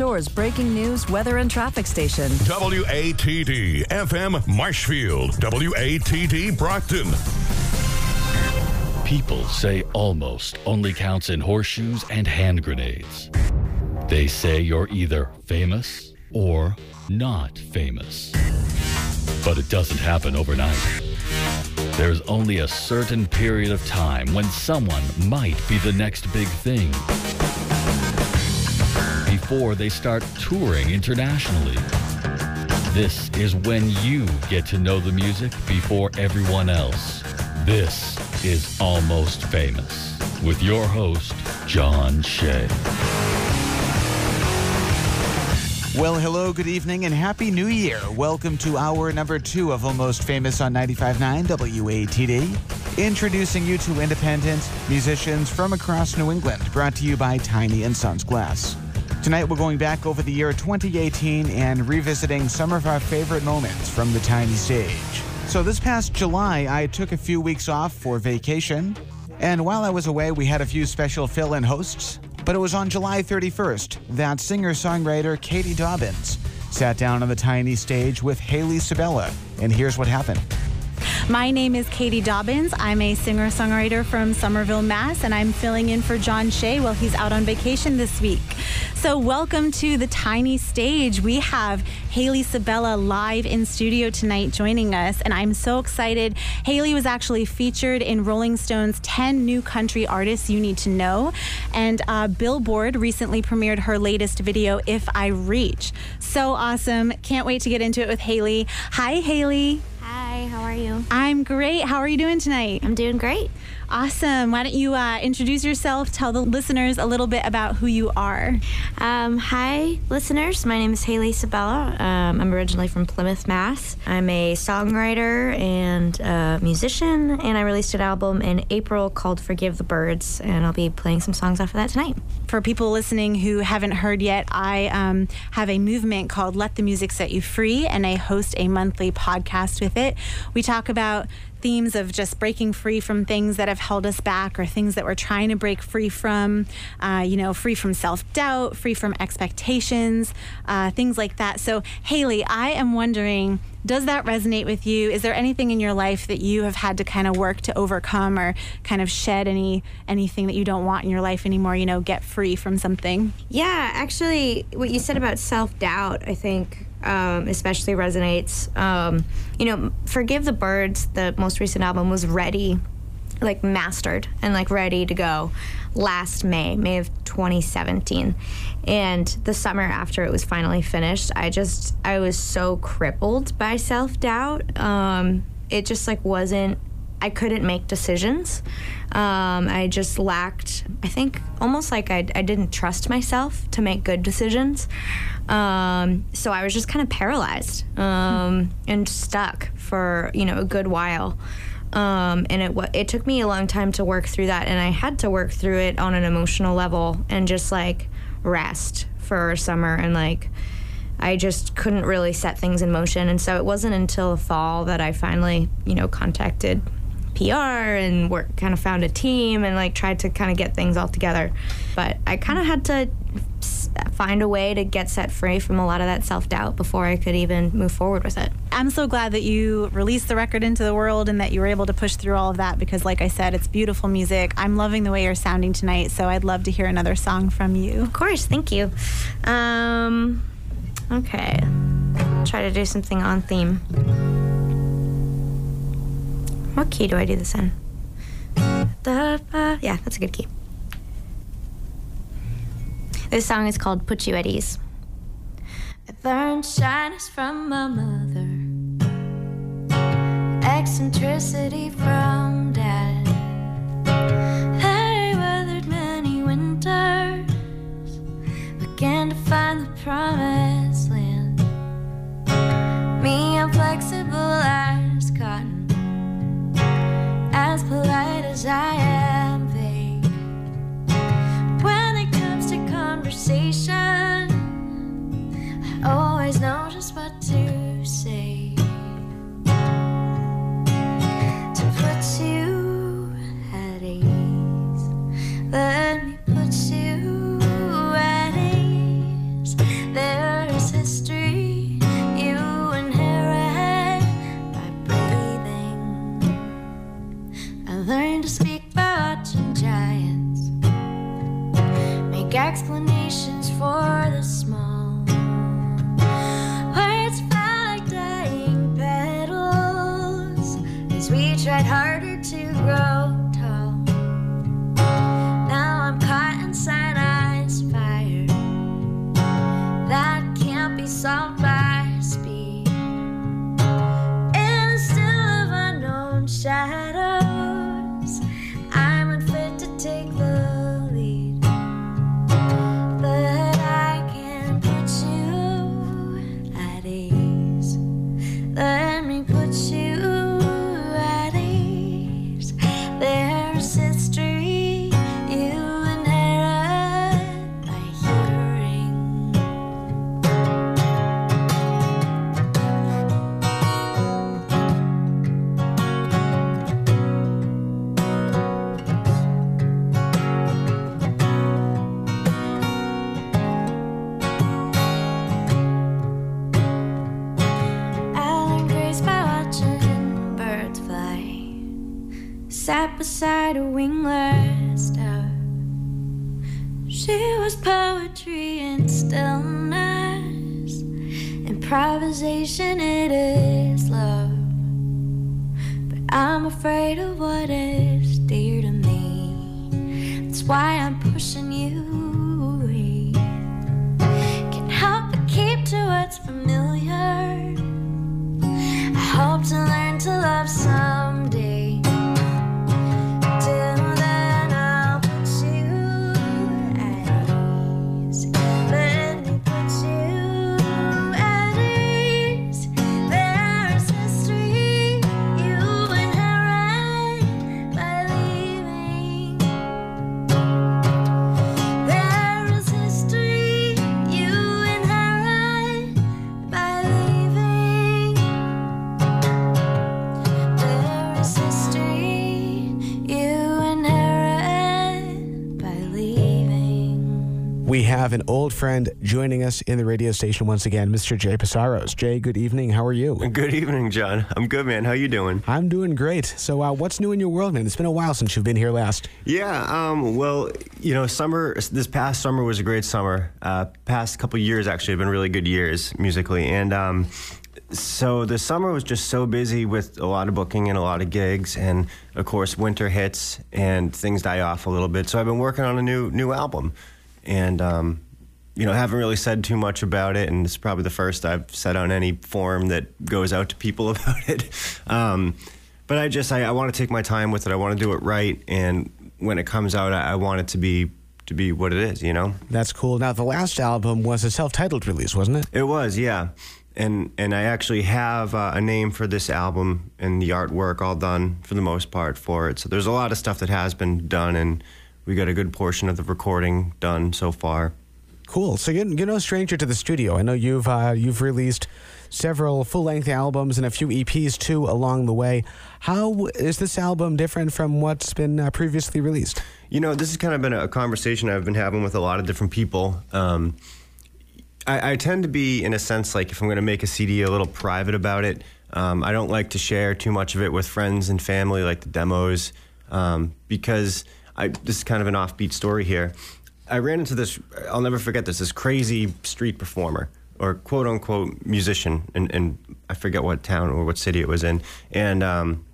Shore's breaking news, weather, and traffic station.
WATD FM Marshfield, WATD Brockton.
People say almost only counts in horseshoes and hand grenades. They say you're either famous or not famous. But it doesn't happen overnight. There's only a certain period of time when someone might be the next big thing before they start touring internationally. This is when you get to know the music before everyone else. This is Almost Famous with your host, John Shea.
Well, hello, good evening, and Happy New Year. Welcome to hour number two of Almost Famous on 95.9 WATD. Introducing you to independent musicians from across New England, brought to you by Tiny and Sons Glass. Tonight, we're going back over the year 2018 and revisiting some of our favorite moments from the tiny stage. So, this past July, I took a few weeks off for vacation. And while I was away, we had a few special fill in hosts. But it was on July 31st that singer songwriter Katie Dobbins sat down on the tiny stage with Hayley Sabella. And here's what happened.
My name is Katie Dobbins. I'm a singer songwriter from Somerville, Mass., and I'm filling in for John Shea while he's out on vacation this week. So, welcome to the tiny stage. We have Hayley Sabella live in studio tonight joining us, and I'm so excited. Hayley was actually featured in Rolling Stone's 10 New Country Artists You Need to Know, and uh, Billboard recently premiered her latest video, If I Reach. So awesome. Can't wait to get into it with Hayley. Hi, Hayley.
Hi, how are
are you? I'm great. How are you doing tonight? I'm doing great. Awesome. Why don't you uh, introduce yourself? Tell the listeners a little bit about who you are.
Um, hi, listeners. My name is Hayley Sabella. Um, I'm originally from Plymouth, Mass. I'm a songwriter and a musician, and I released an album in April called Forgive the Birds, and I'll be playing some songs off of that tonight.
For people listening who haven't heard yet, I um, have a movement called Let the Music Set You Free, and I host a monthly podcast with it. We talk about themes of just breaking free from things that have held us back or things that we're trying to break free from, uh, you know, free from self doubt, free from expectations, uh, things like that. So, Hayley, I am wondering. Does that resonate with you? Is there anything in your life that you have had to kind of work to overcome or kind of shed any anything that you don't want in your life anymore, you know, get free from something?
Yeah, actually, what you said about self doubt, I think um, especially resonates. Um, you know, Forgive the Birds, the most recent album, was ready, like mastered and like ready to go last May, May of 2017. And the summer after it was finally finished, I just, I was so crippled by self doubt. Um, it just like wasn't, I couldn't make decisions. Um, I just lacked, I think, almost like I, I didn't trust myself to make good decisions. Um, so I was just kind of paralyzed um, and stuck for you know a good while. Um, and it it took me a long time to work through that, and I had to work through it on an emotional level and just like rest for a summer and like I just couldn't really set things in motion. And so it wasn't until fall that I finally you know contacted PR and work kind of found a team and like tried to kind of get things all together. But I kind of had to find a way to get set free from a lot of that self doubt before I could even move forward with it.
I'm so glad that you released the record into the world and that you were able to push through all of that because, like I said, it's beautiful music. I'm loving the way you're sounding tonight, so I'd love to hear another song from you.
Of course, thank you. Um, okay, try to do something on theme. What key do I do this in? Yeah, that's a good key. This song is called Put You at Ease. I learned shyness from my mother, eccentricity from dad. I weathered many winters, began to find the promised land. Me, I'm flexible as cotton, as polite as I am vague. When it comes to conversation, I always know
have an old friend joining us in the radio station once again, Mr. Jay Psaros. Jay, good evening. How are you?
Good evening, John. I'm good, man. How you doing?
I'm doing great. So, uh, what's new in your world, man? It's been a while since you've been here last.
Yeah. Um, well, you know, summer. This past summer was a great summer. Uh, past couple years actually have been really good years musically, and um, so the summer was just so busy with a lot of booking and a lot of gigs, and of course winter hits and things die off a little bit. So I've been working on a new new album, and um, you know haven't really said too much about it, and it's probably the first I've said on any forum that goes out to people <laughs> about it. Um, but I just I, I want to take my time with it. I want to do it right, and when it comes out, I, I want it to be to be what it is. You know.
That's cool. Now, the last album was a self-titled release, wasn't it?
It was, yeah. And and I actually have uh, a name for this album and the artwork all done for the most part for it. So there's a lot of stuff that has been done, and we got a good portion of the recording done so far.
Cool. So you're, you're no stranger to the studio. I know you've uh, you've released several full-length albums and a few EPs too along the way. How is this album different from what's been uh, previously released?
You know, this has kind of been a conversation I've been having with a lot of different people. Um, I, I, tend to be, in a sense, like if I'm going to make a CD, a little private about it. Um, I don't like to share too much of it with friends and family, like the demos, um, because I, this is kind of an offbeat story here. I ran into this, I'll never forget this, this crazy street performer or quote unquote musician, and, and I forget what town or what city it was in. And, um,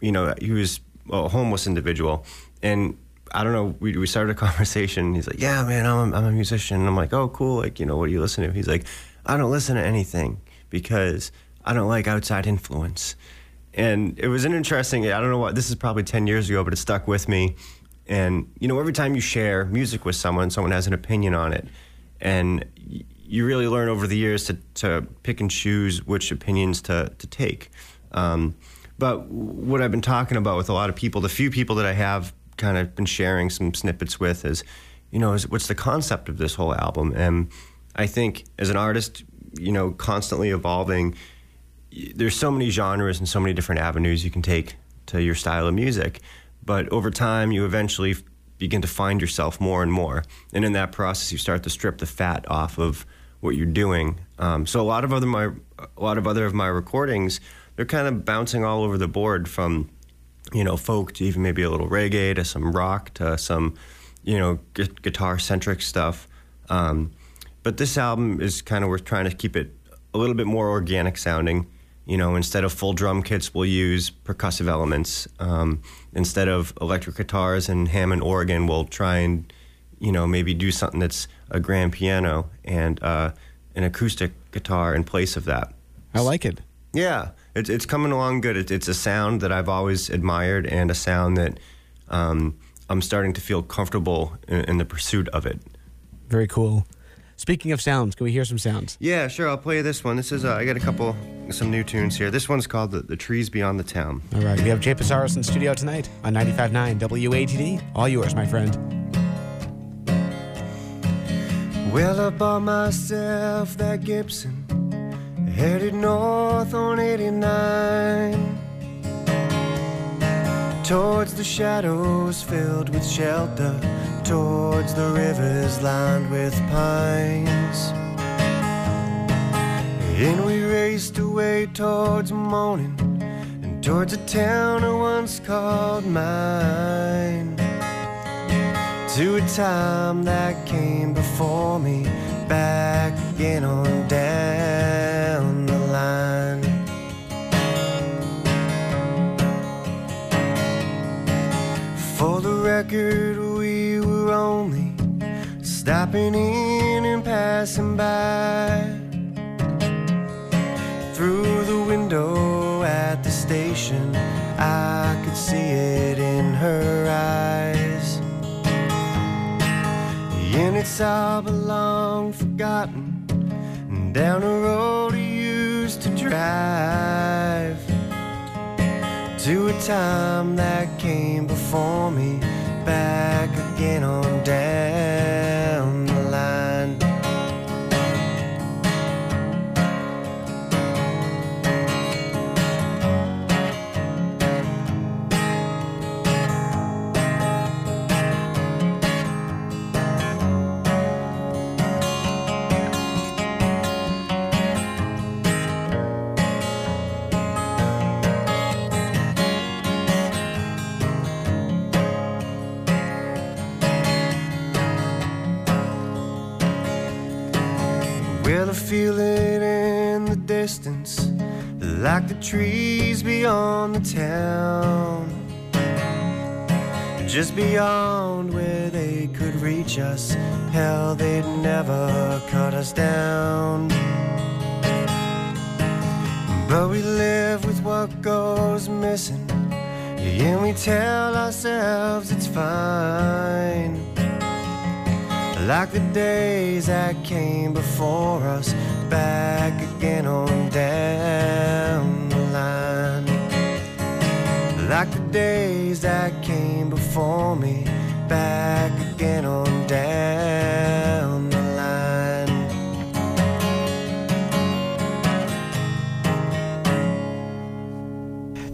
you know, he was a homeless individual. And I don't know, we, we started a <laughs> conversation. He's like, Yeah, man, I'm a, I'm a musician. And I'm like, Oh, cool. Like, you know, what do you listen to? He's like, I don't listen to anything because I don't like outside influence. And it was an interesting, I don't know what, this is probably 10 years ago, but it stuck with me. And, you know, every time you share music with someone, someone has an opinion on it. And you really learn over the years to, to pick and choose which opinions to, to take. Um, but what I've been talking about with a lot of people, the few people that I have kind of been sharing some snippets with is, you know, is what's the concept of this whole album? And I think as an artist, you know, constantly evolving, there's so many genres and so many different avenues you can take to your style of music. But over time, you eventually begin to find yourself more and more. And in that process, you start to strip the fat off of what you're doing. Um, so a lot of other my a lot of other of my recordings, they're kind of bouncing all over the board from you know folk to even maybe a little reggae to some rock to some you know gu- guitar centric stuff. Um, but this album is kind of we're trying to keep it a little bit more organic sounding. You know, instead of full drum kits, we'll use percussive elements. Um, instead of electric guitars and Hammond organ, we'll try and, you know, maybe do something that's a grand piano and uh, an acoustic guitar in place of that.
I like it.
Yeah, it's it's coming along good. It, it's a sound that I've always admired and a sound that um, I'm starting to feel comfortable in, in the pursuit of it.
Very cool. Speaking of sounds, can we hear some sounds?
Yeah, sure. I'll play you this one. This is uh, I got a couple some new tunes here. This one's called the, the Trees Beyond the Town.
All right, we have Jay Psaros in studio tonight on 95.9 WATD. All yours, my friend.
Well, I bought myself that Gibson, headed north on 89. Towards the shadows filled with shelter, towards the rivers lined with pines. And we raced away towards morning and towards a town I once called mine to a time that came before me, back again on down the line. For the record, only stopping in and passing by. Through the window at the station, I could see it in her eyes. And it's all but long forgotten down a road I used to drive to a time that came before me back again trees beyond the town. Just beyond where they could reach us, hell, they'd never cut us down. But we live with what goes missing, and we tell ourselves it's fine. Like the days that came before us, back again on down. Like the days that came before me, back again on down the line.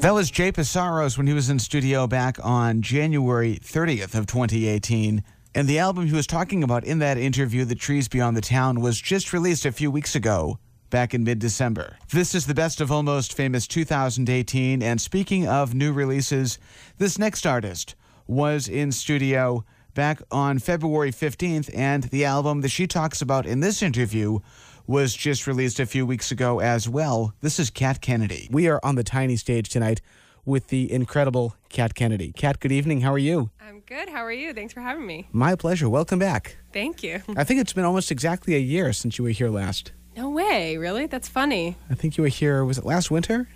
That was Jay Psaros when he was in studio back on January 30th of 2018. And the album he was talking about in that interview, The Trees Beyond the Town, was just released a few weeks ago, back in mid December. This is the best of Almost Famous 2018. And speaking of new releases, this next artist was in studio back on February 15th, and the album that she talks about in this interview was just released a few weeks ago as well. This is Kat Kennedy. We are on the tiny stage tonight with the incredible Kat Kennedy. Kat, good evening. How are you?
I'm good. How are you? Thanks for having me.
My pleasure. Welcome back.
Thank you.
I think it's been almost exactly a year since you were here last.
No way. Really? That's funny.
I think you were here, was it last winter?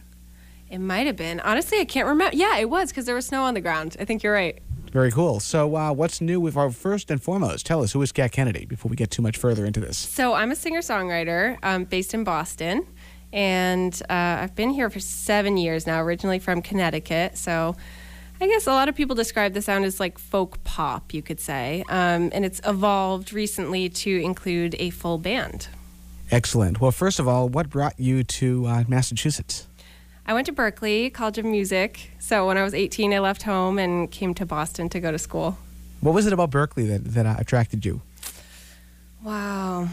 It might have been. Honestly, I can't remember. Yeah, it was because there was snow on the ground. I think you're right.
Very cool. So, uh, what's new with our first and foremost? Tell us who is Kat Kennedy before we get too much further into this.
So, I'm a singer songwriter um, based in Boston. And uh, I've been here for seven years now, originally from Connecticut. So, I guess a lot of people describe the sound as like folk pop, you could say. Um, and it's evolved recently to include a full band.
Excellent. Well, first of all, what brought you to uh, Massachusetts?
I went to Berklee College of Music. So when I was 18, I left home and came to Boston to go to school.
What was it about Berklee that, that uh, attracted you?
Wow.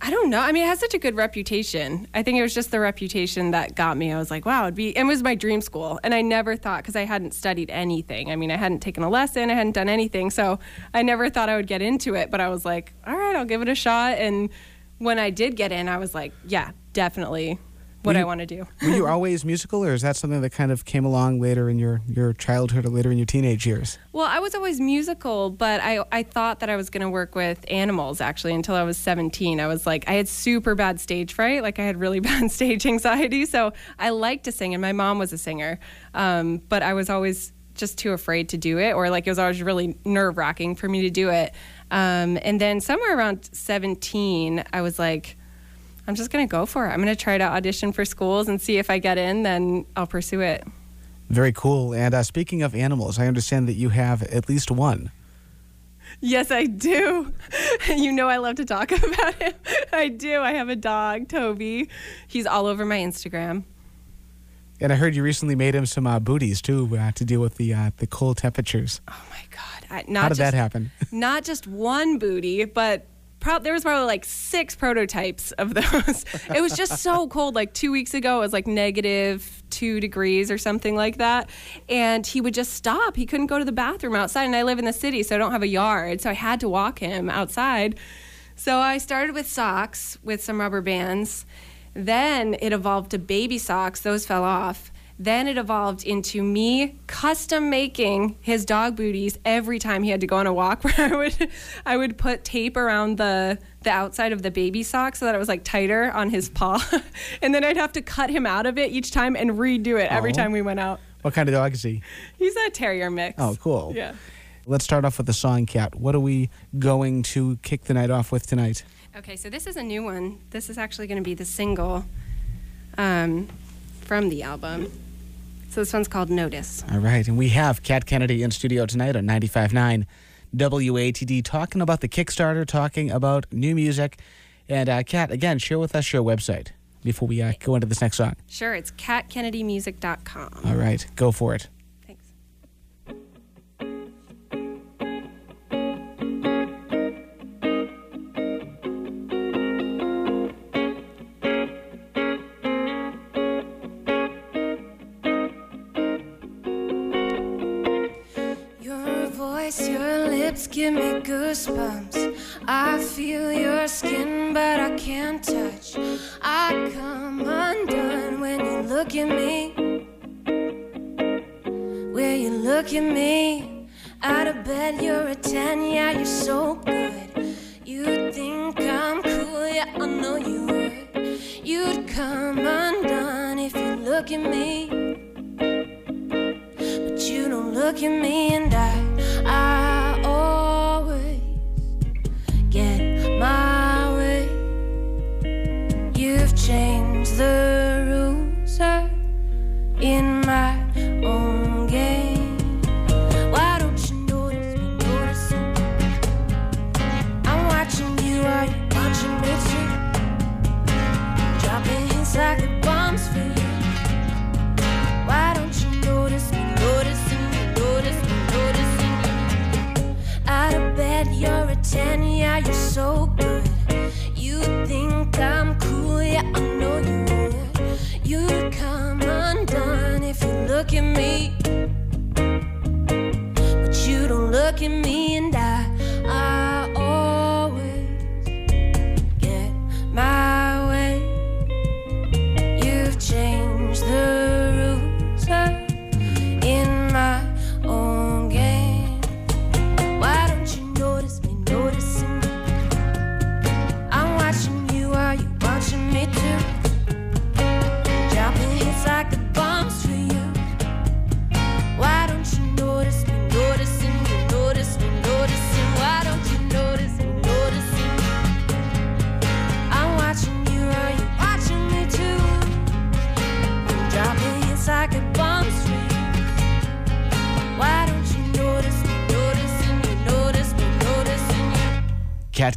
I don't know. I mean, it has such a good reputation. I think it was just the reputation that got me. I was like, wow, it'd be, it was my dream school. And I never thought, because I hadn't studied anything. I mean, I hadn't taken a lesson, I hadn't done anything. So I never thought I would get into it. But I was like, all right, I'll give it a shot. And when I did get in, I was like, yeah, definitely what
Were
I want to do.
Were you always musical, or is that something that kind of came along later in your, your childhood or later in your teenage years?
Well, I was always musical, but I, I thought that I was going to work with animals actually until I was 17. I was like, I had super bad stage fright. Like, I had really <laughs> bad stage anxiety. So I liked to sing, and my mom was a singer. Um, but I was always just too afraid to do it, or like it was always really nerve wracking for me to do it. Um, and then somewhere around 17, I was like, I'm just going to go for it. I'm going to try to audition for schools and see if I get in, then I'll pursue it.
Very cool. And uh, speaking of animals, I understand that you have at least one.
Yes, I do. <laughs> You know, I love to talk <laughs> about him. I do. I have a dog, Toby. He's all over my Instagram.
And I heard you recently made him some uh, booties too uh, to deal with the uh, the cold temperatures.
I, not
How did that
just-
happen? <laughs>
Not just one booty, but prob- there was probably like six prototypes of <laughs> those. it was just so cold. Like two weeks ago, it was like negative two degrees or something like that. And he would just stop. He couldn't go to the bathroom outside. And I live in the city, so I don't have a yard. So I had to walk him outside. So I started with socks with some rubber bands. Then it evolved to baby socks. Those fell off. Then it evolved into me custom making his dog booties every time he had to go on a walk <laughs> where I would I would put tape around the the outside of the baby sock so that it was like tighter on his paw. <laughs> and then I'd have to cut him out of it each time and redo it every
Oh.
time we went out.
What kind of dog is he?
He's a terrier mix.
Oh, cool.
Yeah.
Let's start off with the song, Kat. What are we going to kick the night off with tonight?
Okay, so this is a new one. This is actually going to be the single um, from the album. So this one's called Notice.
All right, and we have Kat Kennedy in studio tonight on 95.9 WATD talking about the Kickstarter, talking about new music. And uh, Kat, again, share with us your website before we uh, go into this next song.
Sure, it's catkennedymusic.com.
All right, go for it.
Lips give me goosebumps. I feel your skin, but I can't touch. I come undone when you look at me? Will you look at me? Out of bed, you're a 10, yeah, you're so good. You think I'm cool, yeah, I know you would. You'd come undone if you look at me. But you don't look at me, and I, I in my own game. Why don't you notice me noticing? I'm watching you, are you watching me too? Dropping hints like the bombs for you. Why don't you notice me noticing you, notice me noticing you? Out of bed, you're a 10, yeah, you're so good. You think I'm cool, yeah, I know you would. At me. But you don't look at me,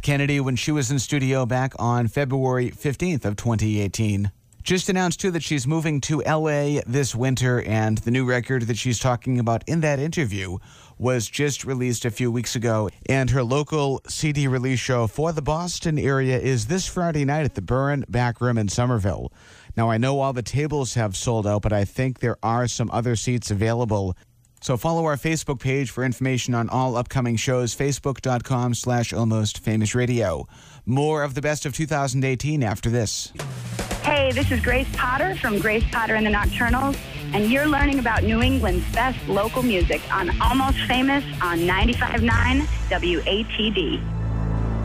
Kennedy when she was in studio back on February 15th of 2018. Just announced too that she's moving to LA this winter and the new record that she's talking about in that interview was just released a few weeks ago and her local CD release show for the Boston area is this Friday night at the Burren Back Room in Somerville. Now I know all the tables have sold out but I think there are some other seats available so follow our Facebook page for information on all upcoming shows, facebook.com slash almost famous radio. More of the best of 2018 after this.
Hey, this is Grace Potter from Grace Potter and the Nocturnals, and you're learning about New England's best local music on Almost Famous on 95.9 WATD.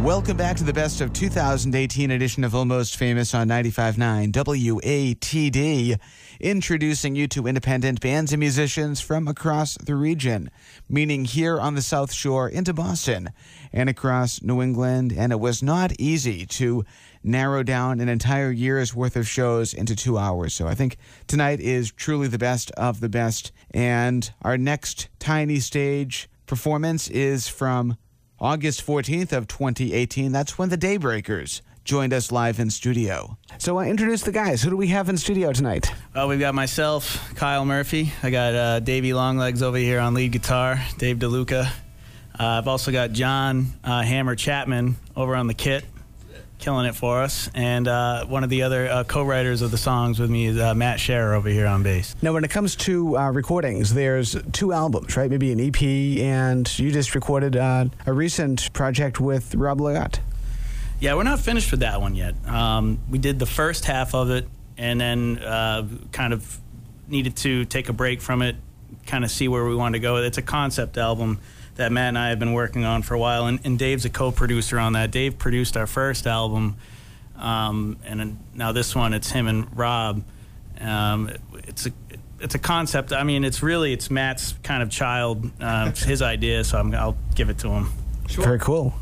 Welcome back to the best of 2018 edition of Almost Famous on 95.9 WATD, introducing you to independent bands and musicians from across the region, meaning here on the South Shore into Boston and across New England. And it was not easy to narrow down an entire year's worth of shows into two hours. So I think tonight is truly the best of the best. And our next tiny stage performance is from August 14th of 2018. That's when the Daybreakers joined us live in studio. So uh, introduce the guys. Who do we have in studio tonight?
Well, we've got myself, Kyle Murphy. I got uh, Davey Longlegs over here on lead guitar, Dave DeLuca. Uh, I've also got John uh, Hammer Chapman over on the kit, killing it for us. And uh, one of the other uh, co-writers of the songs with me is uh, Matt Scherer over here on bass.
Now, when it comes to uh, recordings, there's two albums, right? Maybe an EP, and you just recorded uh, a recent project with Rob Lagat.
Yeah, we're not finished with that one yet. Um, we did the first half of it, and then uh, kind of needed to take a break from it, kind of see where we wanted to go. It's a concept album that Matt and I have been working on for a while, and, and Dave's a co-producer on that. Dave produced our first album, um, and now this one, it's him and Rob. Um, it's a it's a concept. I mean, it's really it's Matt's kind of child, uh, his <laughs> idea, so I'm, I'll give it to him.
Very cool.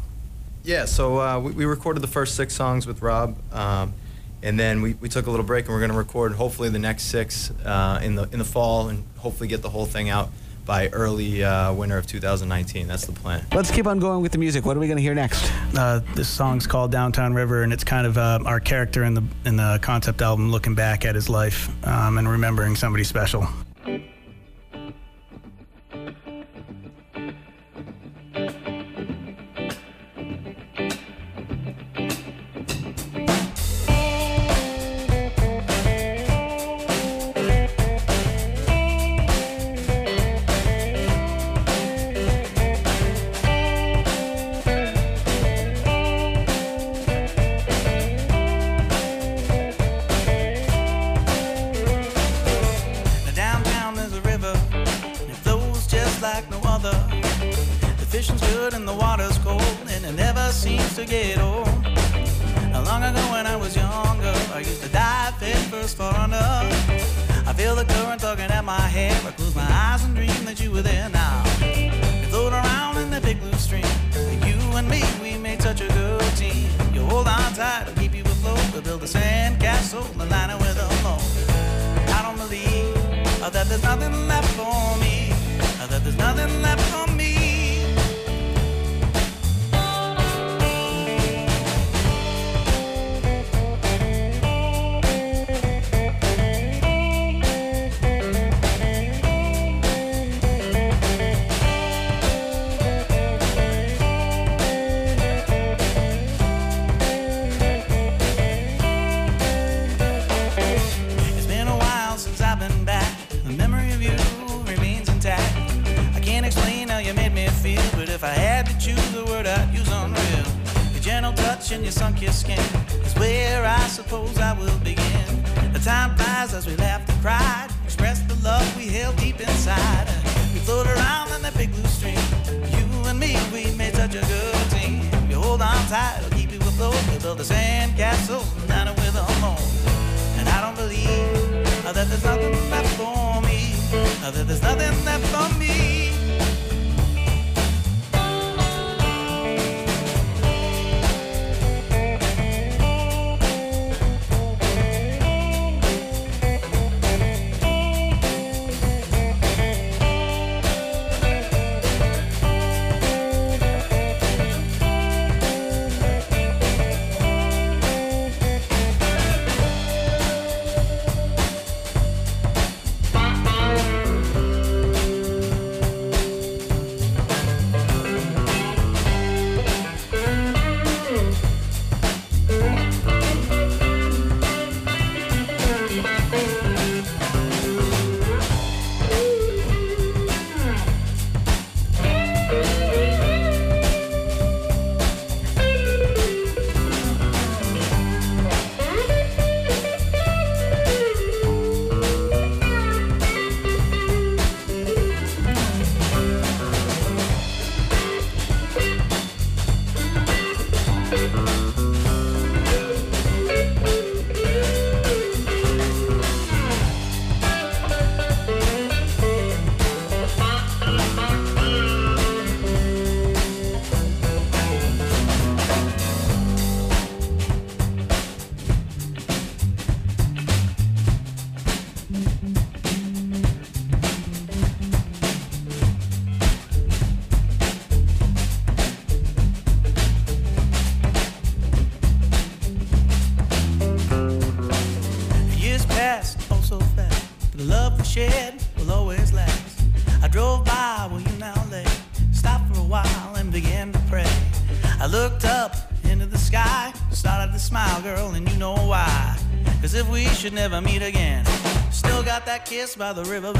Yeah, so uh, we, we recorded the first six songs with Rob, um, and then we, we took a little break, and we're going to record hopefully the next six uh, in the in the fall, and hopefully get the whole thing out by early uh, winter of 2019. That's the plan.
Let's keep on going with the music. What are we going to hear next?
Uh, this song's called Downtown River, and it's kind of uh, our character in the in the concept album, looking back at his life um, and remembering somebody special.
Water's cold and it never seems to get old. Long ago when I was younger, I used to dive head first for under. I feel the current tugging at my hair. I close my eyes and dream that you were there now. You float around in the big blue stream. You and me, we made such a good team. You hold on tight, I'll keep you afloat. We'll build a sand castle and line it with a moat. I don't believe that there's nothing left for me. That there's nothing left for me. Gentle touch and your sun-kissed skin is where I suppose I will begin. The time flies as we laughed and cried, expressed the love we held deep inside. We float around in that big blue stream. You and me, we made such a good team. You hold on tight, I'll keep you afloat. We build a sand castle, it with a moan. And I don't believe that there's nothing left for me. That there's nothing left for me. Never meet again, still got that kiss by the river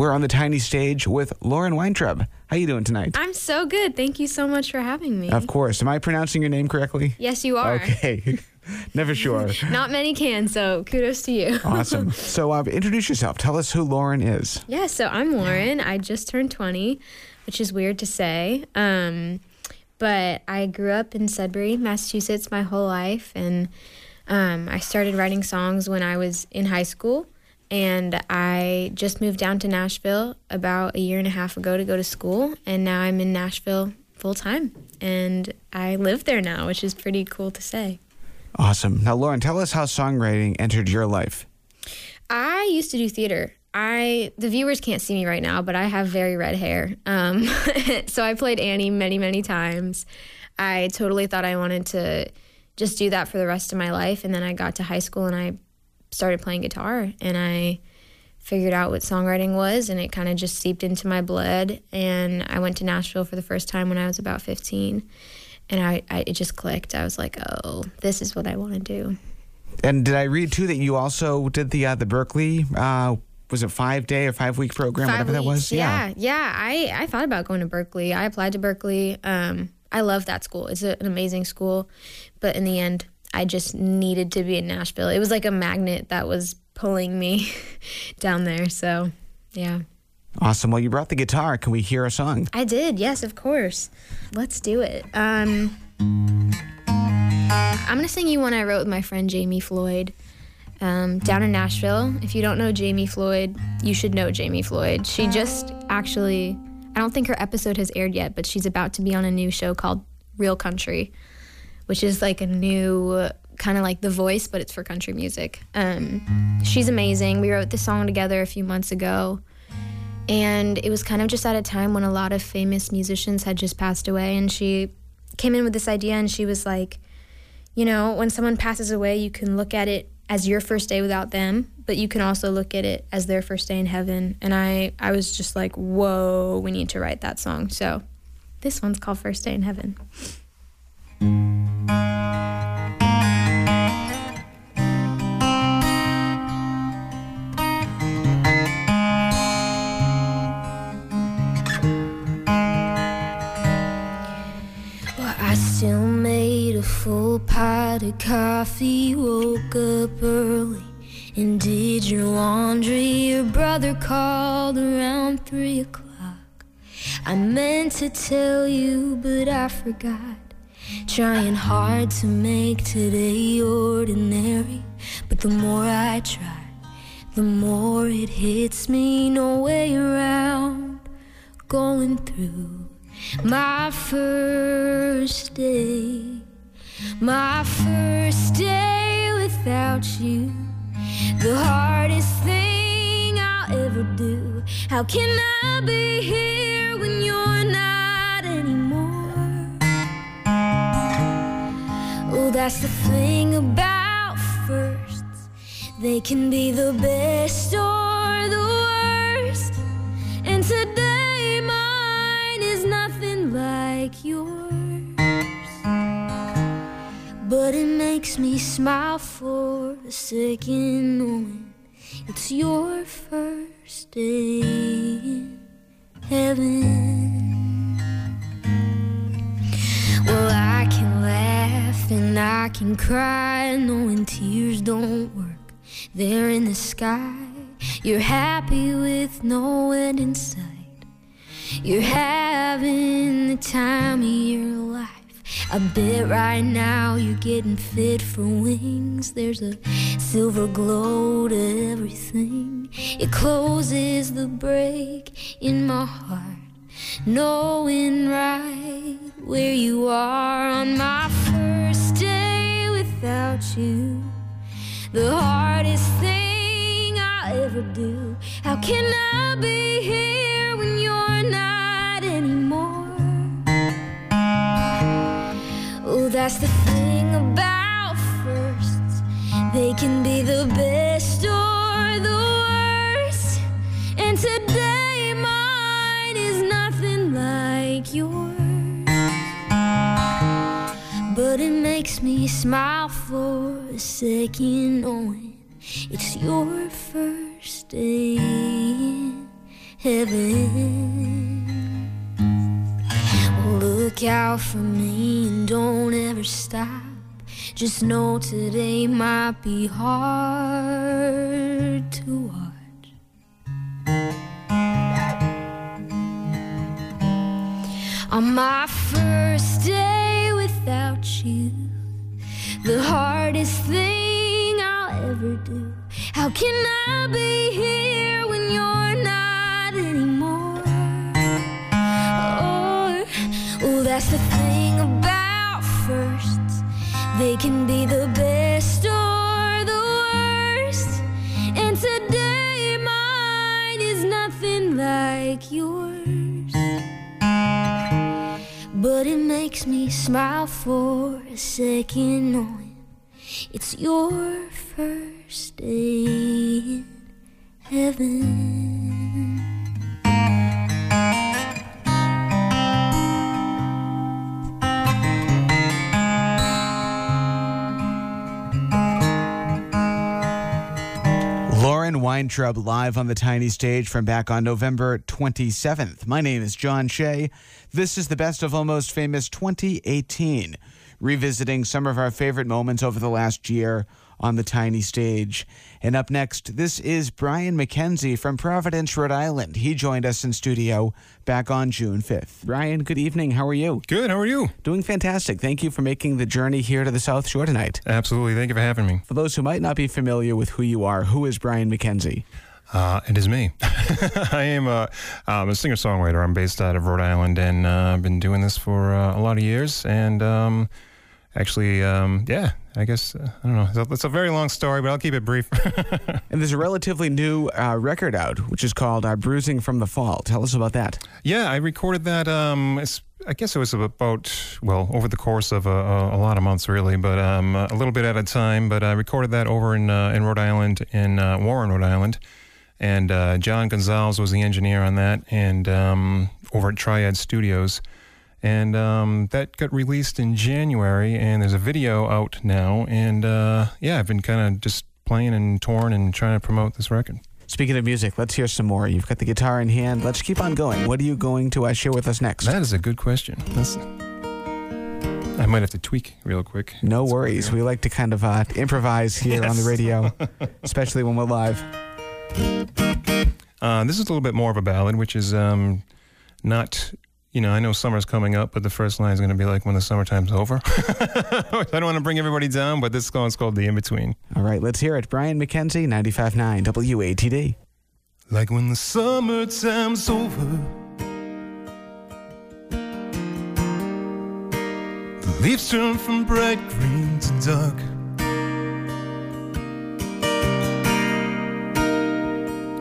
We're on the tiny stage with Lauren Weintraub. How you doing tonight?
I'm so good. Thank you so much for having me.
Of course. Am I pronouncing your name correctly?
Yes, you are.
Okay. <laughs> Never sure. <laughs>
Not many can, so kudos to you. <laughs>
awesome. So, uh, introduce yourself. Tell us who Lauren is.
Yeah, so I'm Lauren. I just turned 20, which is weird to say. Um, but I grew up in Sudbury, Massachusetts my whole life. And um, I started writing songs when I was in high school. And I just moved down to Nashville about a year and a half ago to go to school. And now I'm in Nashville full time. And I live there now, which is pretty cool to say.
Awesome. Now, Lauren, tell us how songwriting entered your life.
I used to do theater I the viewers can't see me right now, but I have very red hair. Um, <laughs> so I played Annie many, many times. I totally thought I wanted to just do that for the rest of my life, and then I got to high school and I started playing guitar, and I figured out what songwriting was, and it kind of just seeped into my blood. And I went to Nashville for the first time when I was about 15, and I, I it just clicked. I was like, oh, this is what I want to do.
And did I read too that you also did the uh, the Berklee? Uh, was it five day or five week program,
Five
whatever that was?
weeks, Yeah, yeah. I, I thought about going to Berklee. I applied to Berklee. Um, I love that school. It's a, an amazing school, but in the end, I just needed to be in Nashville. It was like a magnet that was pulling me <laughs> down there. So, yeah.
Awesome. Well, you brought the guitar. Can we hear a song?
I did. Yes, of course. Let's do it. Um, I'm gonna sing you one I wrote with my friend Jamie Floyd. Um, down in Nashville. If you don't know Jamie Floyd, you should know Jamie Floyd. She just actually, I don't think her episode has aired yet, but she's about to be on a new show called Real Country, which is like a new kind of like The Voice, but it's for country music. Um, she's amazing. We wrote this song together a few months ago. And it was kind of just at a time when a lot of famous musicians had just passed away. And she came in with this idea and she was like, you know, when someone passes away, you can look at it as your first day without them, but you can also look at it as their first day in heaven. And I, I was just like, whoa, we need to write that song. So this one's called First Day in Heaven.
Coffee, woke up early, and did your laundry. Your brother called around three o'clock. I meant to tell you, but I forgot. Trying hard to make today ordinary, but the more I try, the more it hits me. No way around going through my first day, my first day without you, the hardest thing I'll ever do. How can I be here when you're not that's the thing about firsts. They can be the best or the worst. And today mine is nothing like yours. But it makes me smile for a second knowing it's your first day in heaven. And I can cry, knowing tears don't work. They're in the sky. You're happy with no end in sight. You're having the time of your life. I bet right now you're getting fit for wings. There's a silver glow to everything. It closes the break in my heart. Knowing right where you are on my first day without you. The hardest thing I'll ever do. How can I be here when you're not anymore? Oh, that's the thing about firsts. They can be the best or the worst. And today mine is nothing like yours. But it makes me smile for a second knowing it's your first day in heaven. Look out for me and don't ever stop. Just know today might be hard to watch. On my first day without you. The hardest thing I'll ever do. How can I be here when you're not anymore? Or, that's the thing about firsts. They can be the best or the worst. And today mine is nothing like yours but it makes me smile for a second knowing it's your first day in heaven.
Lauren Weintraub live on the tiny stage from back on November 27th. My name is John Shea. This is the best of Almost Famous 2018, revisiting some of our favorite moments over the last year on the tiny stage. And up next, this is Brian McKenzie from Providence, Rhode Island. He joined us in studio back on June 5th. Brian, good evening. How are you?
Good. How are you?
Doing fantastic. Thank you for making the journey here to the South Shore tonight.
Absolutely. Thank you for having me.
For those who might not be familiar with who you are, who is Brian McKenzie?
Uh, it is me. <laughs> I am a, um, a singer songwriter. I'm based out of Rhode Island and uh, I've been doing this for uh, a lot of years. And um, actually, um, yeah, I guess, uh, I don't know. It's a, it's a very long story, but I'll keep it brief. <laughs>
And there's a relatively new uh, record out, which is called uh, Bruising from the Fall. Tell us about that.
Yeah, I recorded that. Um, I guess it was about well over the course of a, a, a lot of months, really, but um, a little bit at a time. But I recorded that over in uh, in Rhode Island, in uh, Warren, Rhode Island, and uh, John Gonzalez was the engineer on that, and um, over at Triad Studios. And um, that got released in January, and there's a video out now. And uh, yeah, I've been kind of just playing and touring and trying to promote this record.
Speaking of music, let's hear some more. You've got the guitar in hand. Let's keep on going. What are you going to uh, share with us next?
That is a good question. That's, I might have to tweak real quick.
No worries. We like to kind of uh, improvise here on the radio, <laughs> especially when we're live.
Uh, this is a little bit more of a ballad, which is um, not, you know, I know summer's coming up, but the first line is going to be like when the summertime's over. <laughs> I don't want to bring everybody down, but this song's called The In Between.
All right, let's hear it. Brian McKenzie, 95.9 WATD.
Like when the summertime's over, the leaves turn from bright green to dark.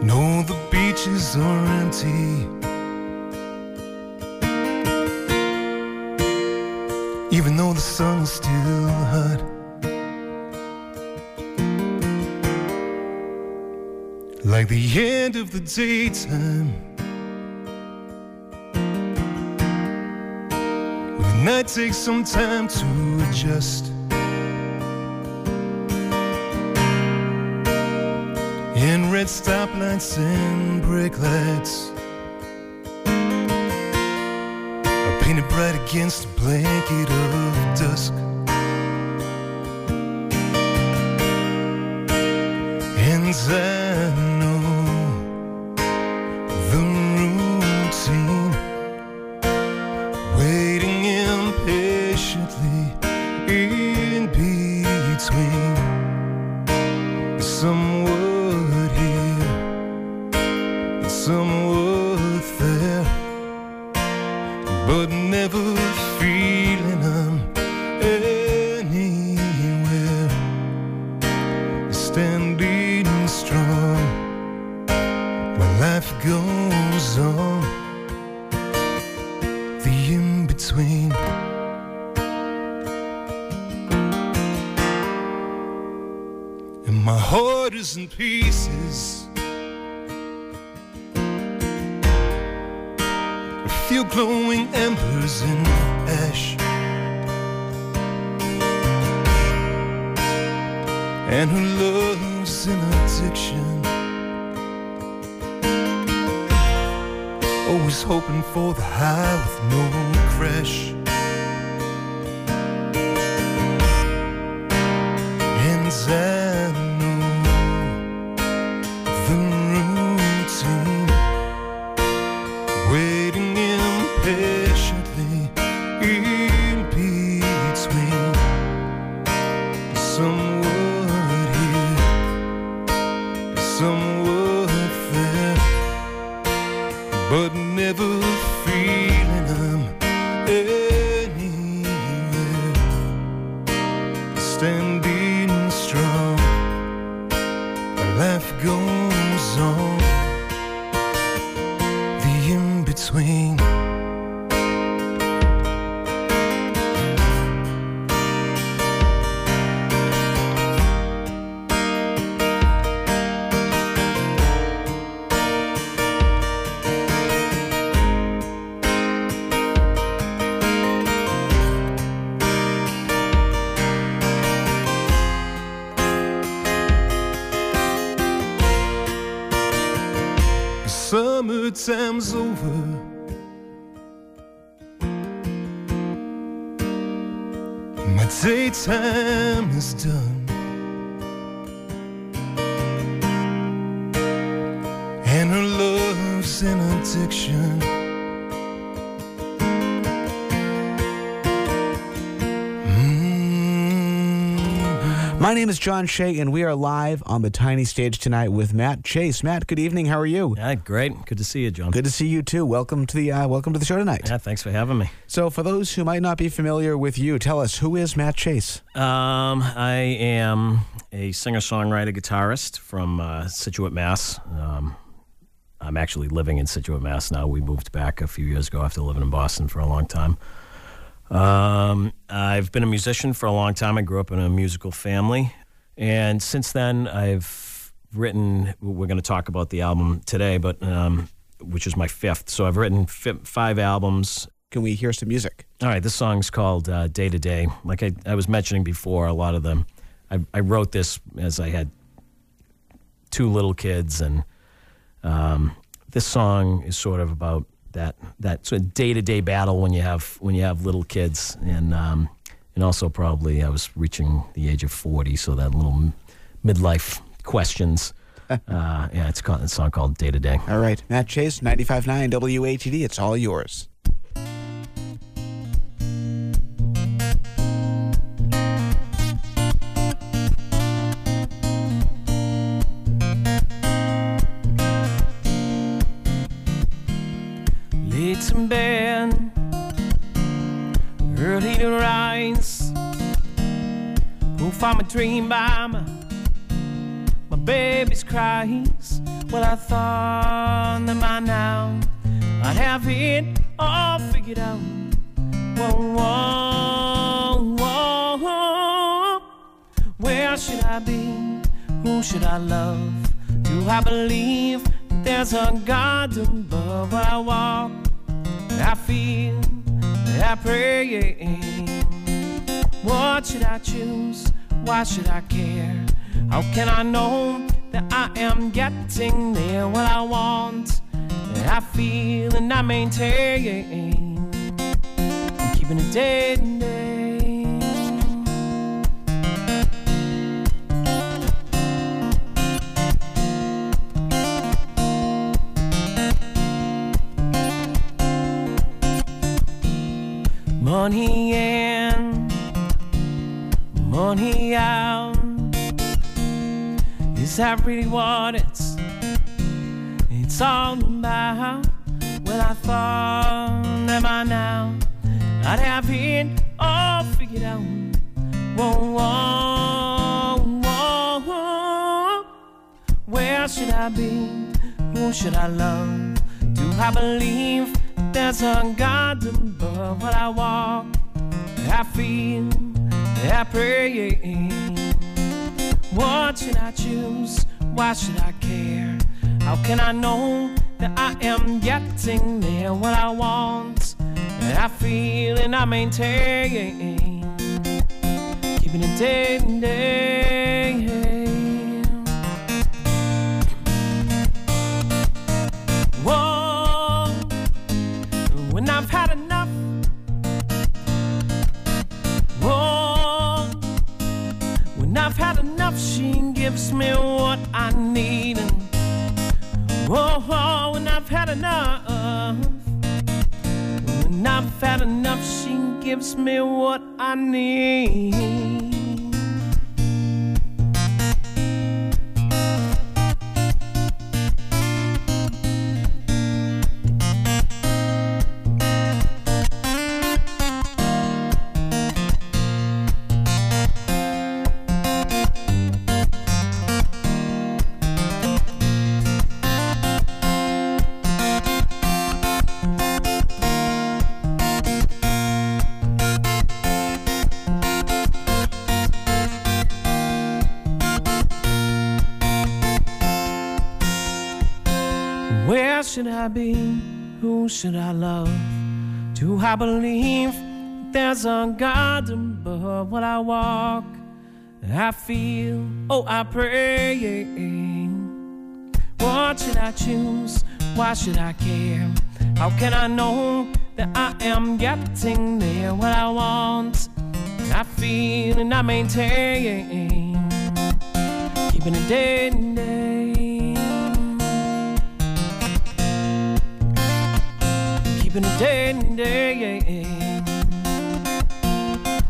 No, the beaches are empty. Even though the sun's still hot. Like the end of the daytime. When the night takes some time to adjust. In red stoplights and brake lights. Painted bright against a blanket of dusk. And waiting impatiently
name is John Shea, and we are live on the tiny stage tonight with Matt Chase. Matt, good evening. How are you?
Yeah, great. Good to see you, John.
Good to see you too. Welcome to the uh, welcome to the show tonight.
Yeah, thanks for having me.
So, for those who might not be familiar with you, tell us who is Matt Chase?
Um, I am a singer-songwriter, guitarist from uh, Scituate, Mass. Um, I'm actually living in Scituate, Mass now. We moved back a few years ago after living in Boston for a long time. Um, I've been a musician for a long time. I grew up in a musical family. And since then, I've written, we're going to talk about the album today, but um, which is my fifth. So I've written fi- five albums.
Can we hear some music?
All right, this song's called uh, Day to Day. Like I, I was mentioning before, a lot of them, I, I wrote this as I had two little kids, and um, this song is sort of about that that sort of day to day battle when you have when you have little kids, and um, and also probably I was reaching the age of forty, so that little midlife questions. <laughs> uh, yeah, it's called, it's a song called Day to Day.
All right, Matt Chase, 95.9 WATD. It's all yours.
Bed, early to rise. Who found my dream by my, my baby's cries? Well, I thought that by now I'd have it all figured out. Whoa, whoa, whoa. Where should I be? Who should I love? Do I believe there's a God above I walk? I feel, that I pray. What should I choose? Why should I care? How can I know that I am getting there? What I want, I feel, and I maintain. I'm keeping it day to Money in, money out. Is that really what it's it's all about? Well, I thought that by now I'd have it all figured out. Whoa, whoa, whoa, whoa. Where should I be? Who should I love? Do I believe there's a God above what I walk? I feel, I pray. What should I choose? Why should I care? How can I know that I am getting there? What I want, I feel, and I maintain. Keeping it day to day. She gives me what I need. And whoa, whoa, when I've had enough. When I've had enough, she gives me what I need. Be? Who should I love? Do I believe there's a God above what I walk? I feel, oh, I pray. What should I choose? why should I care? How can I know that I am getting there? What I want, I feel and I maintain. Keeping it day and day. Keeping it day and day.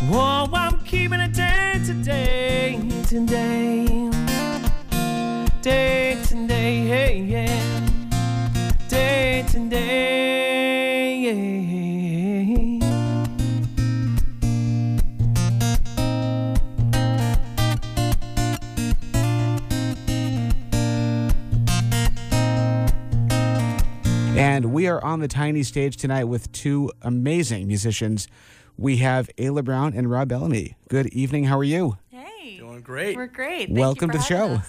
Oh, I'm keeping it day today, today, day today, yeah, day to day. Yeah.
We are on the tiny stage tonight with two amazing musicians. We have Ayla Brown and Rob Bellamy. Good evening. How are you? Hey.
Doing great.
We're great. Thank
Welcome
you
to the show.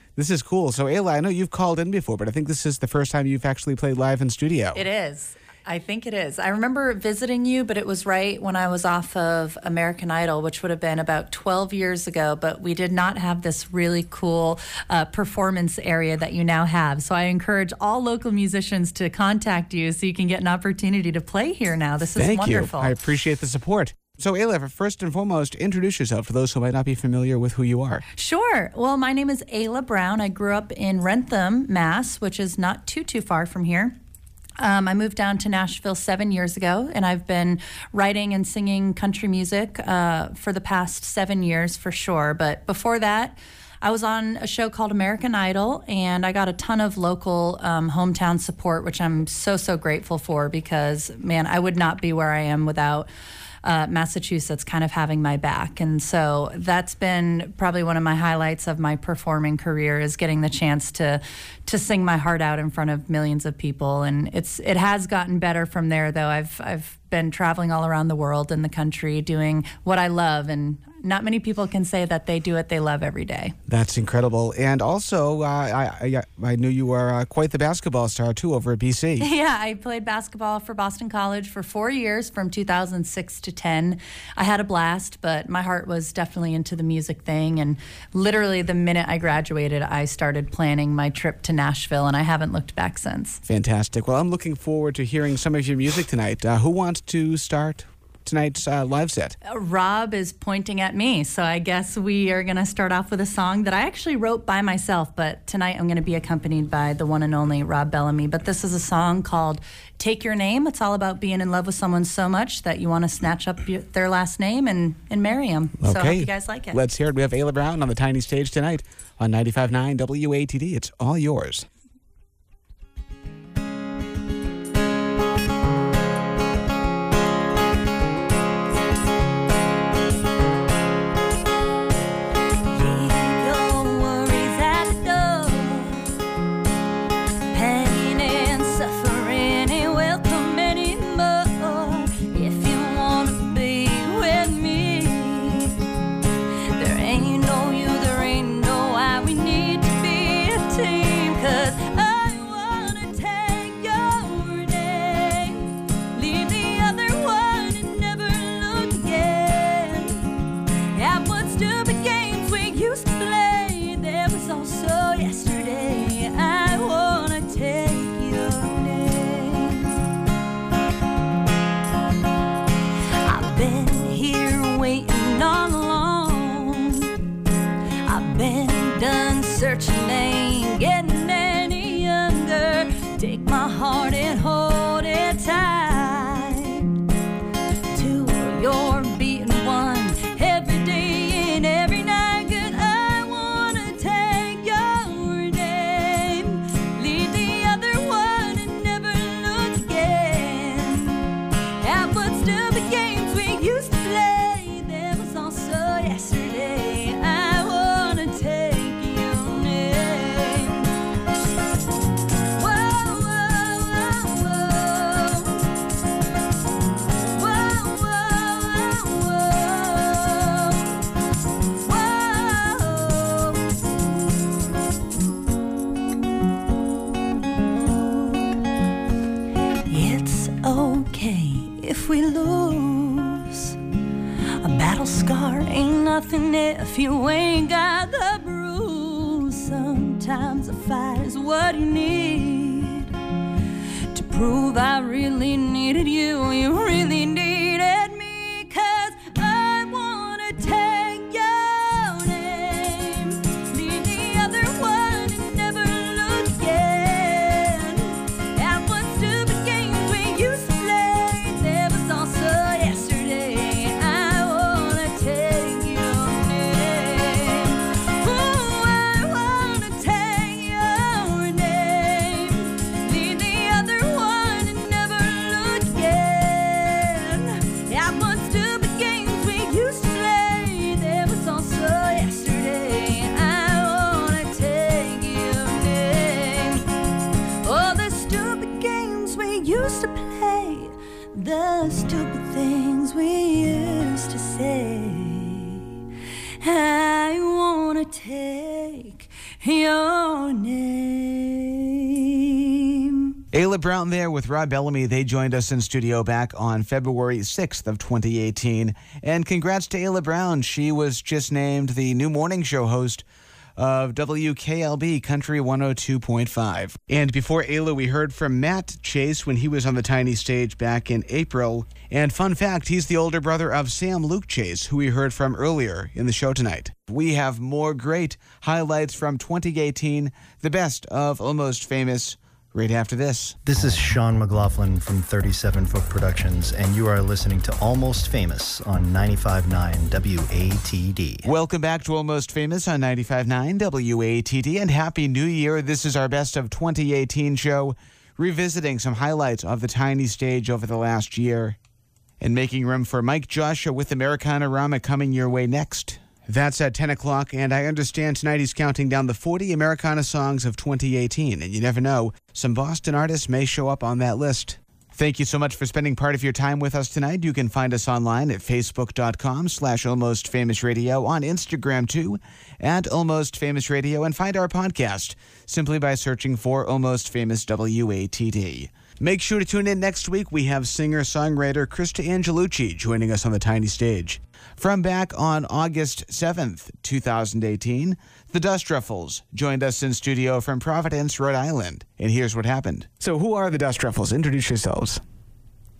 <laughs> this is cool. So, Ayla, I know you've called in before, but I think this is the first time you've actually played live in studio.
It is. I think it is. I remember visiting you, but it was right when I was off of American Idol, which would have been about 12 years ago. But we did not have this really cool uh, performance area that you now have. So I encourage all local musicians to contact you so you can get an opportunity to play here now. This is
Thank
wonderful.
you. I appreciate the support. So, Ayla, first and foremost, introduce yourself for those who might not be familiar with who you are.
Sure. Well, my name is Ayla Brown. I grew up in Wrentham, Mass, which is not too, too far from here. Um, I moved down to Nashville seven years ago, and I've been writing and singing country music uh, for the past seven years for sure. But before that, I was on a show called American Idol, and I got a ton of local um, hometown support, which I'm so, so grateful for because, man, I would not be where I am without uh, Massachusetts kind of having my back. And so that's been probably one of my highlights of my performing career is getting the chance to to sing my heart out in front of millions of people. And it's it has gotten better from there though. I've I've been traveling all around the world and the country doing what I love and not many people can say that they do what they love every day.
That's incredible. And also, uh, I, I I knew you were uh, quite the basketball star too over at BC. <laughs>
Yeah, I played basketball for Boston College for four years from 2006 to 10. I had a blast, but my heart was definitely into the music thing. And literally, the minute I graduated, I started planning my trip to Nashville, and I haven't looked back since.
Fantastic. Well, I'm looking forward to hearing some of your music tonight. Uh, who wants to start tonight's uh, live set?
Rob is pointing at me, so I guess we are going to start off with a song that I actually wrote by myself, but tonight I'm going to be accompanied by the one and only Rob Bellamy. But this is a song called Take Your Name. It's all about being in love with someone so much that you want to snatch up your, their last name and, and marry them. So I hope you guys like it.
Let's hear it. We have Ayla Brown on the tiny stage tonight on 95.9 WATD. It's all yours.
Nothing if you ain't got the bruise. Sometimes a fight is what you need.
To prove I really needed you. You really
Ayla Brown there with Rob Bellamy. They joined us in studio back on February 6th of 2018. And congrats to Ayla Brown. She was just named the new morning show host of WKLB Country 102.5. And before Ayla, we heard from Matt Chase when he was on the tiny stage back in April. And fun fact, he's the older brother of Sam Luke Chase, who we heard from earlier in the show tonight. We have more great highlights from 2018, the best of Almost Famous, right after this.
This is Sean McLaughlin from 37 Foot Productions, and you are listening to Almost Famous on 95.9 WATD.
Welcome back to Almost Famous on 95.9 WATD and Happy New Year. This is our Best of 2018 show, revisiting some highlights of the tiny stage over the last year and making room for Mike Joshua with Americana Rama coming your way next. That's at 10 o'clock, and I understand tonight he's counting down the 40 Americana songs of 2018, and you never know, some Boston artists may show up on that list. Thank you so much for spending part of your time with us tonight. You can find us online at facebook.com slash almost famous radio, on Instagram too, at almost famous radio, and find our podcast simply by searching for almost famous WATD. Make sure to tune in next week. We have singer songwriter Krista Angelucci joining us on the tiny stage. From back on August 7th, 2018, the Dust Ruffles joined us in studio from Providence, Rhode Island. And here's what happened. So, who are the Dust Ruffles? Introduce yourselves.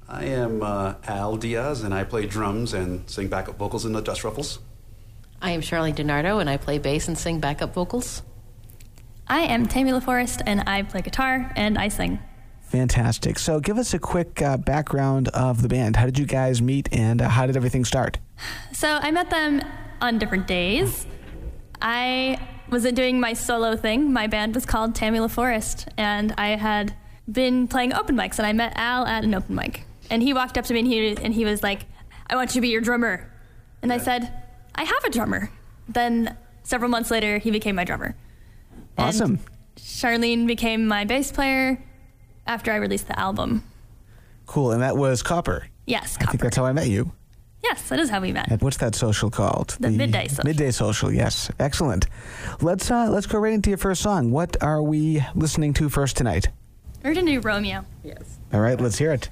I am uh, Al Diaz, and I play drums and sing backup vocals in the Dust Ruffles.
I am Charlie DiNardo, and I play bass and sing backup vocals.
I am Tammy LaForest, and I play guitar and I sing.
Fantastic. So, give us a quick uh, background of the band. How did you guys meet, and uh, how did everything start?
So I met them on different days. I wasn't doing my solo thing. My band was called Tammy LaForest, and I had been playing open mics, and I met Al at an open mic. And he walked up to me and he, and he was like, I want you to be your drummer. And I said, I have a drummer. Then several months later, he became my drummer.
Awesome.
Charlene became my bass player after I released the album.
Cool. And that was Copper.
Yes,
I think that's how I met you.
Yes, that is how we met.
And what's that social called?
The Midday Social.
Midday social. Yes, excellent. Let's uh, let's go right into your first song. What are we listening to first tonight?
We're gonna do Romeo.
Yes.
All right, let's hear it.